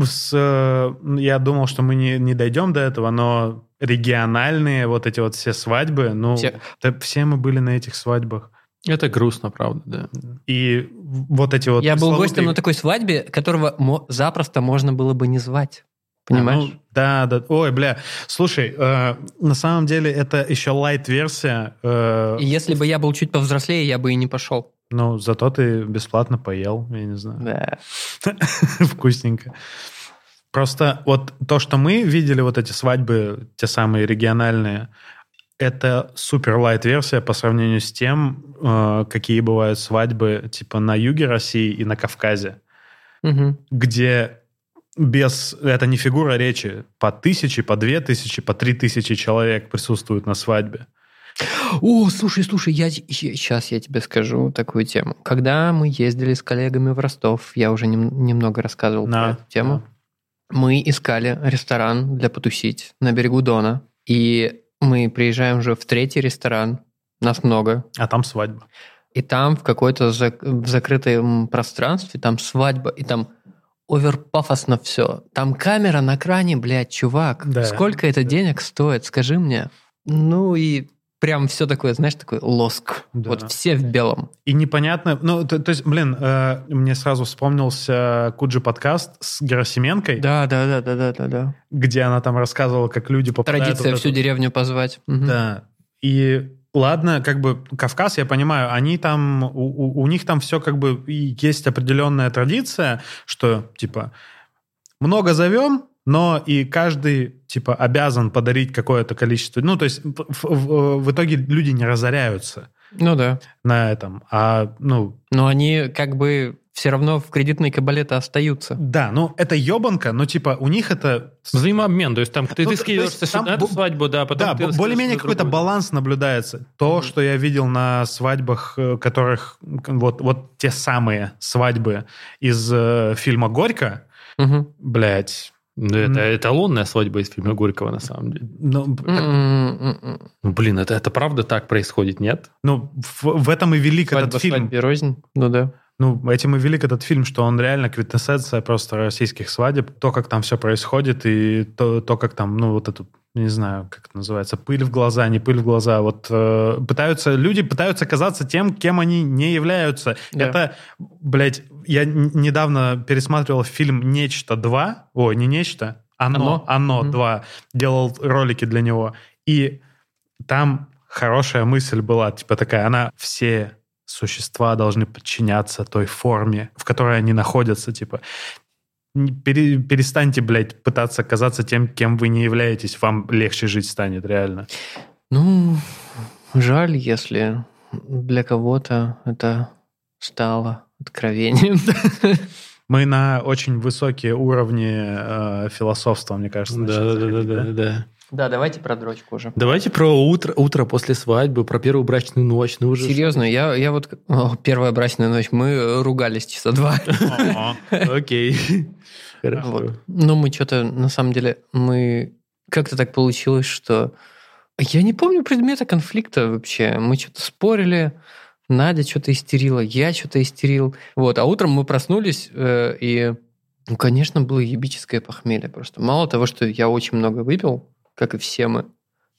с, э, я думал, что мы не, не дойдем до этого, но региональные вот эти вот все свадьбы, ну, Все- да все мы были на этих свадьбах. Это грустно, правда, да. И вот эти вот Я был гостем на такой свадьбе, которого мо- запросто можно было бы не звать. Понимаешь? А, ну, да, да. Ой, бля. Слушай, э, на самом деле это еще лайт-версия. э, И если бы я был чуть повзрослее, я бы и не пошел. ну, зато ты бесплатно поел, я не знаю. Да. Вкусненько. Просто вот то, что мы видели, вот эти свадьбы, те самые региональные, это супер лайт версия по сравнению с тем, э, какие бывают свадьбы типа на юге России и на Кавказе, Мгм. где без это не фигура речи, по тысяче, по две тысячи, по три тысячи человек присутствуют на свадьбе. О, слушай, слушай, я сейчас я тебе скажу такую тему. Когда мы ездили с коллегами в Ростов, я уже нем- немного рассказывал про Да, эту тему. Мы искали ресторан для потусить на берегу Дона, и мы приезжаем уже в третий ресторан, нас много, А там свадьба. и там в какой-то зак- в закрытом пространстве, там свадьба, и там оверпафосно все. Там камера на кране, блядь, чувак. Да. Сколько это денег стоит, скажи мне. Ну и прям все такое, знаешь, такой лоск. Да. Вот все в белом. И непонятно, ну, то, то есть, блин, э, мне сразу вспомнился Куджи подкаст с Герасименкой, Да, да, да, да, да, да, да. где она там рассказывала, как люди попадают... Традиция вот всю это- деревню позвать. Мгм. Да. И ладно, как бы Кавказ, я понимаю, они там, у, у- у них там все как бы есть определенная традиция, что типа много зовем, но и каждый типа обязан подарить какое-то количество. Ну, то есть в, в- в итоге люди не разоряются Ну да. на этом, а ну Но они как бы все равно в кредитной кабале-то остаются. да, ну это ебанка, но типа у них это Взаимообмен, то есть там ты, Ну, ты скидываешься сюда на эту бо- свадьбу, да, потом да, более-менее какой-то баланс наблюдается. То, Мгм. что я видел на свадьбах, э, которых вот, вот те самые свадьбы из э, фильма «Горько», Мгм. блядь, Ну, это эталонная свадьба из фильма Горького, на самом деле. ну, М-м-м. Ну, блин, это, это правда так происходит, нет? ну, в, в этом и велик Свадьба этот фильм. свадьбе рознь. Ну да. Ну, этим и велик этот фильм, что он реально квинтэссенция просто российских свадеб. То, как там все происходит, и то, то как там, ну, вот эту, не знаю, как это называется, пыль в глаза, не пыль в глаза. Вот э, пытаются, люди пытаются казаться тем, кем они не являются. Да. Это, блядь, я недавно пересматривал фильм «Нечто 2». Ой, не «Нечто», «Оно», «Оно» Мгм. 2. Делал ролики для него. И там хорошая мысль была, типа такая, она все существа должны подчиняться той форме, в которой они находятся, типа. Перестаньте, блядь, пытаться казаться тем, кем вы не являетесь, вам легче жить станет, реально. Ну, жаль, если для кого-то это стало откровением. Мы на очень высокие уровни э, философства, мне кажется, Да, да, да, да, да, да. Да, давайте про дрочку уже. Давайте про утро, утро после свадьбы, про первую брачную ночь. Ну, уже Серьезно, я, я вот... О, первая брачная ночь, мы ругались часа два. Окей. Хорошо. Вот. Ну, мы что-то, на самом деле, мы... Как-то так получилось, что... Я не помню предмета конфликта вообще. Мы что-то спорили, Надя что-то истерила, я что-то истерил. Вот, а утром мы проснулись, э, и, ну, конечно, было ебическое похмелье просто. Мало того, что я очень много выпил, как и все мы,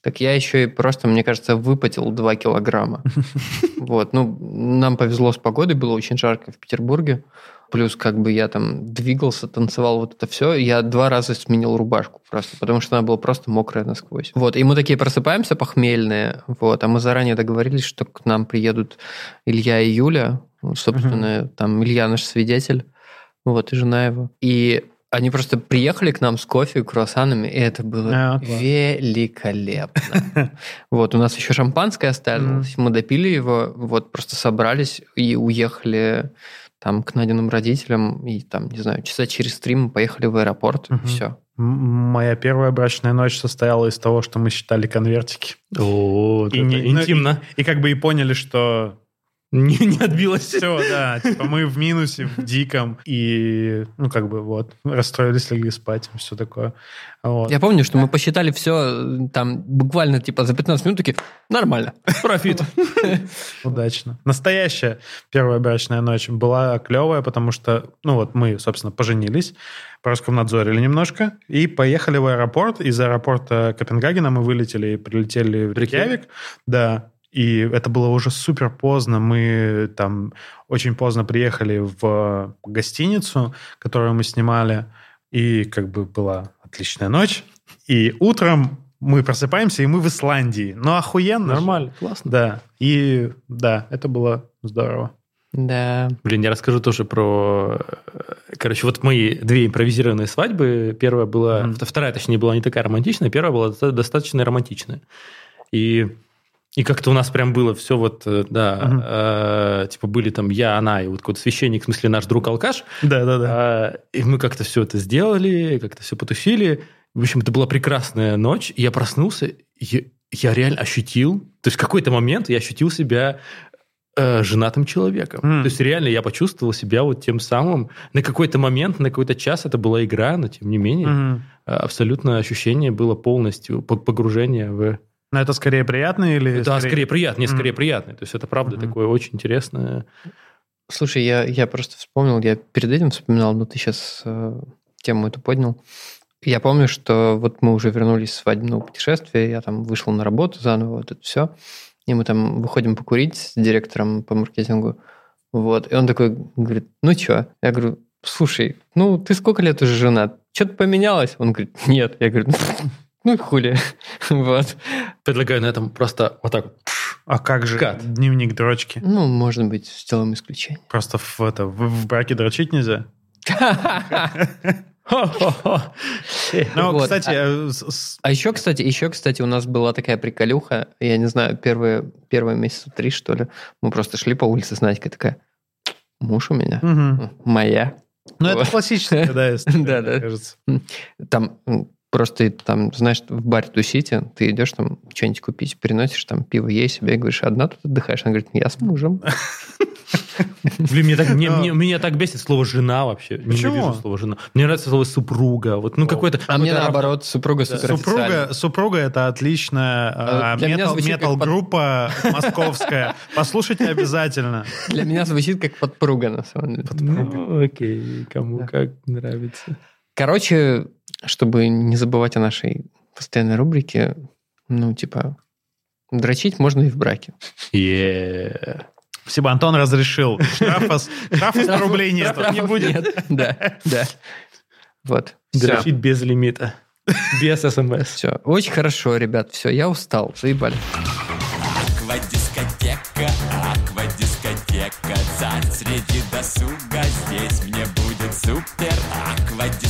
так я еще и просто, мне кажется, выпотил 2 килограмма. Вот, ну, нам повезло с погодой, было очень жарко в Петербурге. Плюс как бы я там двигался, танцевал, вот это все. Я два раза сменил рубашку просто, потому что она была просто мокрая насквозь. Вот, и мы такие просыпаемся похмельные, вот, а мы заранее договорились, что к нам приедут Илья и Юля, собственно, там Илья наш свидетель, вот, и жена его. И они просто приехали к нам с кофе, круассанами, и это было А, великолепно. Вот, у нас еще шампанское осталось, мы допили его, вот, просто собрались и уехали там к Надиным родителям, и там, не знаю, часа через три мы поехали в аэропорт, Мгм. все. Моя первая брачная ночь состояла из того, что мы считали конвертики. О, И не- ну, интимно. И как бы и поняли, что Не, не отбилось. все, да, типа мы в минусе, в диком. И, ну, как бы вот, расстроились, легли спать, все такое. Вот. Я помню, что мы посчитали все там буквально типа за 15 минут такие, нормально. Профит. Удачно. Настоящая первая брачная ночь была клевая, потому что, ну вот мы, собственно, поженились, Роскомнадзорили немножко и поехали в аэропорт. Из аэропорта Копенгагена мы вылетели и прилетели в Рейкьявик. Да, и это было уже супер поздно. Мы там очень поздно приехали в гостиницу, которую мы снимали, и как бы была отличная ночь. И утром мы просыпаемся, и мы в Исландии. Ну, охуенно. же. Нормально, классно. Да, и да, это было здорово. Да. Блин, я расскажу тоже про... э, Короче, вот мои две импровизированные свадьбы. Первая была... Мгм. Вторая, точнее, была не такая романтичная. Первая была доста- достаточно романтичная. И... И как-то у нас прям было все вот, э, да, Мгм. э, типа были там я, она и вот какой-то священник, в смысле наш друг-алкаш. Да, да, да. А, И мы как-то все это сделали, как-то все потусили. В общем, это была прекрасная ночь. Я проснулся, я, я реально ощутил, то есть в какой-то момент я ощутил себя э, женатым человеком. М. То есть реально я почувствовал себя вот тем самым. На какой-то момент, на какой-то час это была игра, но тем не менее Мгм. э, абсолютно ощущение было полностью по- погружение в... Но это скорее приятно или... Да, скорее приятно, не Мгм. скорее приятно. То есть это правда Мгм. такое очень интересное. Слушай, я, я просто вспомнил, я перед этим вспоминал, но ты сейчас тему эту поднял. Я помню, что вот мы уже вернулись с свадебного путешествия, я там вышел на работу заново, вот это все, и мы там выходим покурить с директором по маркетингу, вот, и он такой говорит, ну чё? Я говорю, слушай, ну ты сколько лет уже женат? Что-то поменялось? Он говорит, нет. Я говорю, ну и хули. Вот. Предлагаю на этом просто вот так. А как же Кат. дневник дрочки? Ну, может быть, сделаем исключение. Просто в, это, в, в браке дрочить нельзя? Ну, Вот. кстати, э, с- с- А еще, кстати, еще, кстати, у нас была такая приколюха, я не знаю, первые, первые месяца три, что ли, мы просто шли по улице с Надькой, такая, муж у меня, моя. Ну, это классическая, да, история, Да, да. кажется. Там просто, там, знаешь, в баре тусите, ты идешь там что-нибудь купить, приносишь там пиво ей себе, и говоришь, одна тут отдыхаешь? Она говорит, я с мужем. Блин, мне так, мне- мне- меня так бесит слово «жена» вообще. Почему? Ненавижу слово «жена». Мне нравится слово «супруга». Вот, ну, какой-то... А мне наоборот, супруга супер Супруга, супруга это отличная А, а, меня метал-группа московская. Послушайте обязательно. Для меня звучит как подпруга, на самом деле. Ну, окей, кому Да. как нравится. Короче, чтобы не забывать о нашей постоянной рубрике, ну, типа, дрочить можно и в браке. Спасибо, Антон разрешил. Штрафа, с- штрафа 100 рублей нет. Не будет. Да, да. Вот. Все. Дрочить без лимита. Без смс. Все. Очень хорошо, ребят. Все, я устал. Заебали. Аквадискотека, аквадискотека Царь среди досуга, здесь мне будет супер Аквадискотека,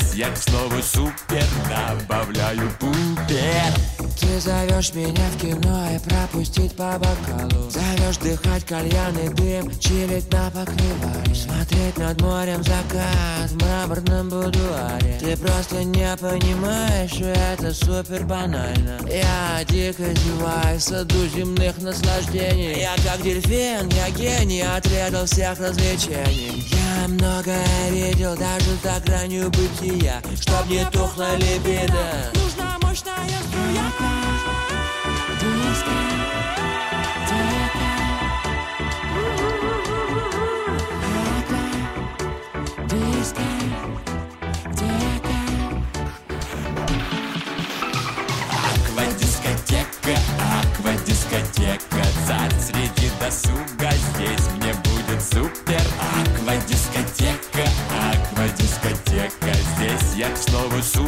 Здесь я, к слову, супер Добавляю пупер Ты зовешь меня в кино и пропустить по бокалу. Зовешь дыхать кальян дым, чилить на покрывале. Смотреть над морем закат в мраморном будуаре. Ты просто не понимаешь, что это супер банально. Я дико зеваю в саду земных наслаждений. Я как дельфин, я гений, отведал всех развлечений. Я многое видел, даже за гранью бытия Чтоб не тухла либидо. Нужна воздушная струя Диска, Аквадискотека, аквадискотека Царь среди досуга Здесь мне будет супер. Аквадискотека, аквадискотека Здесь я, к слову, супер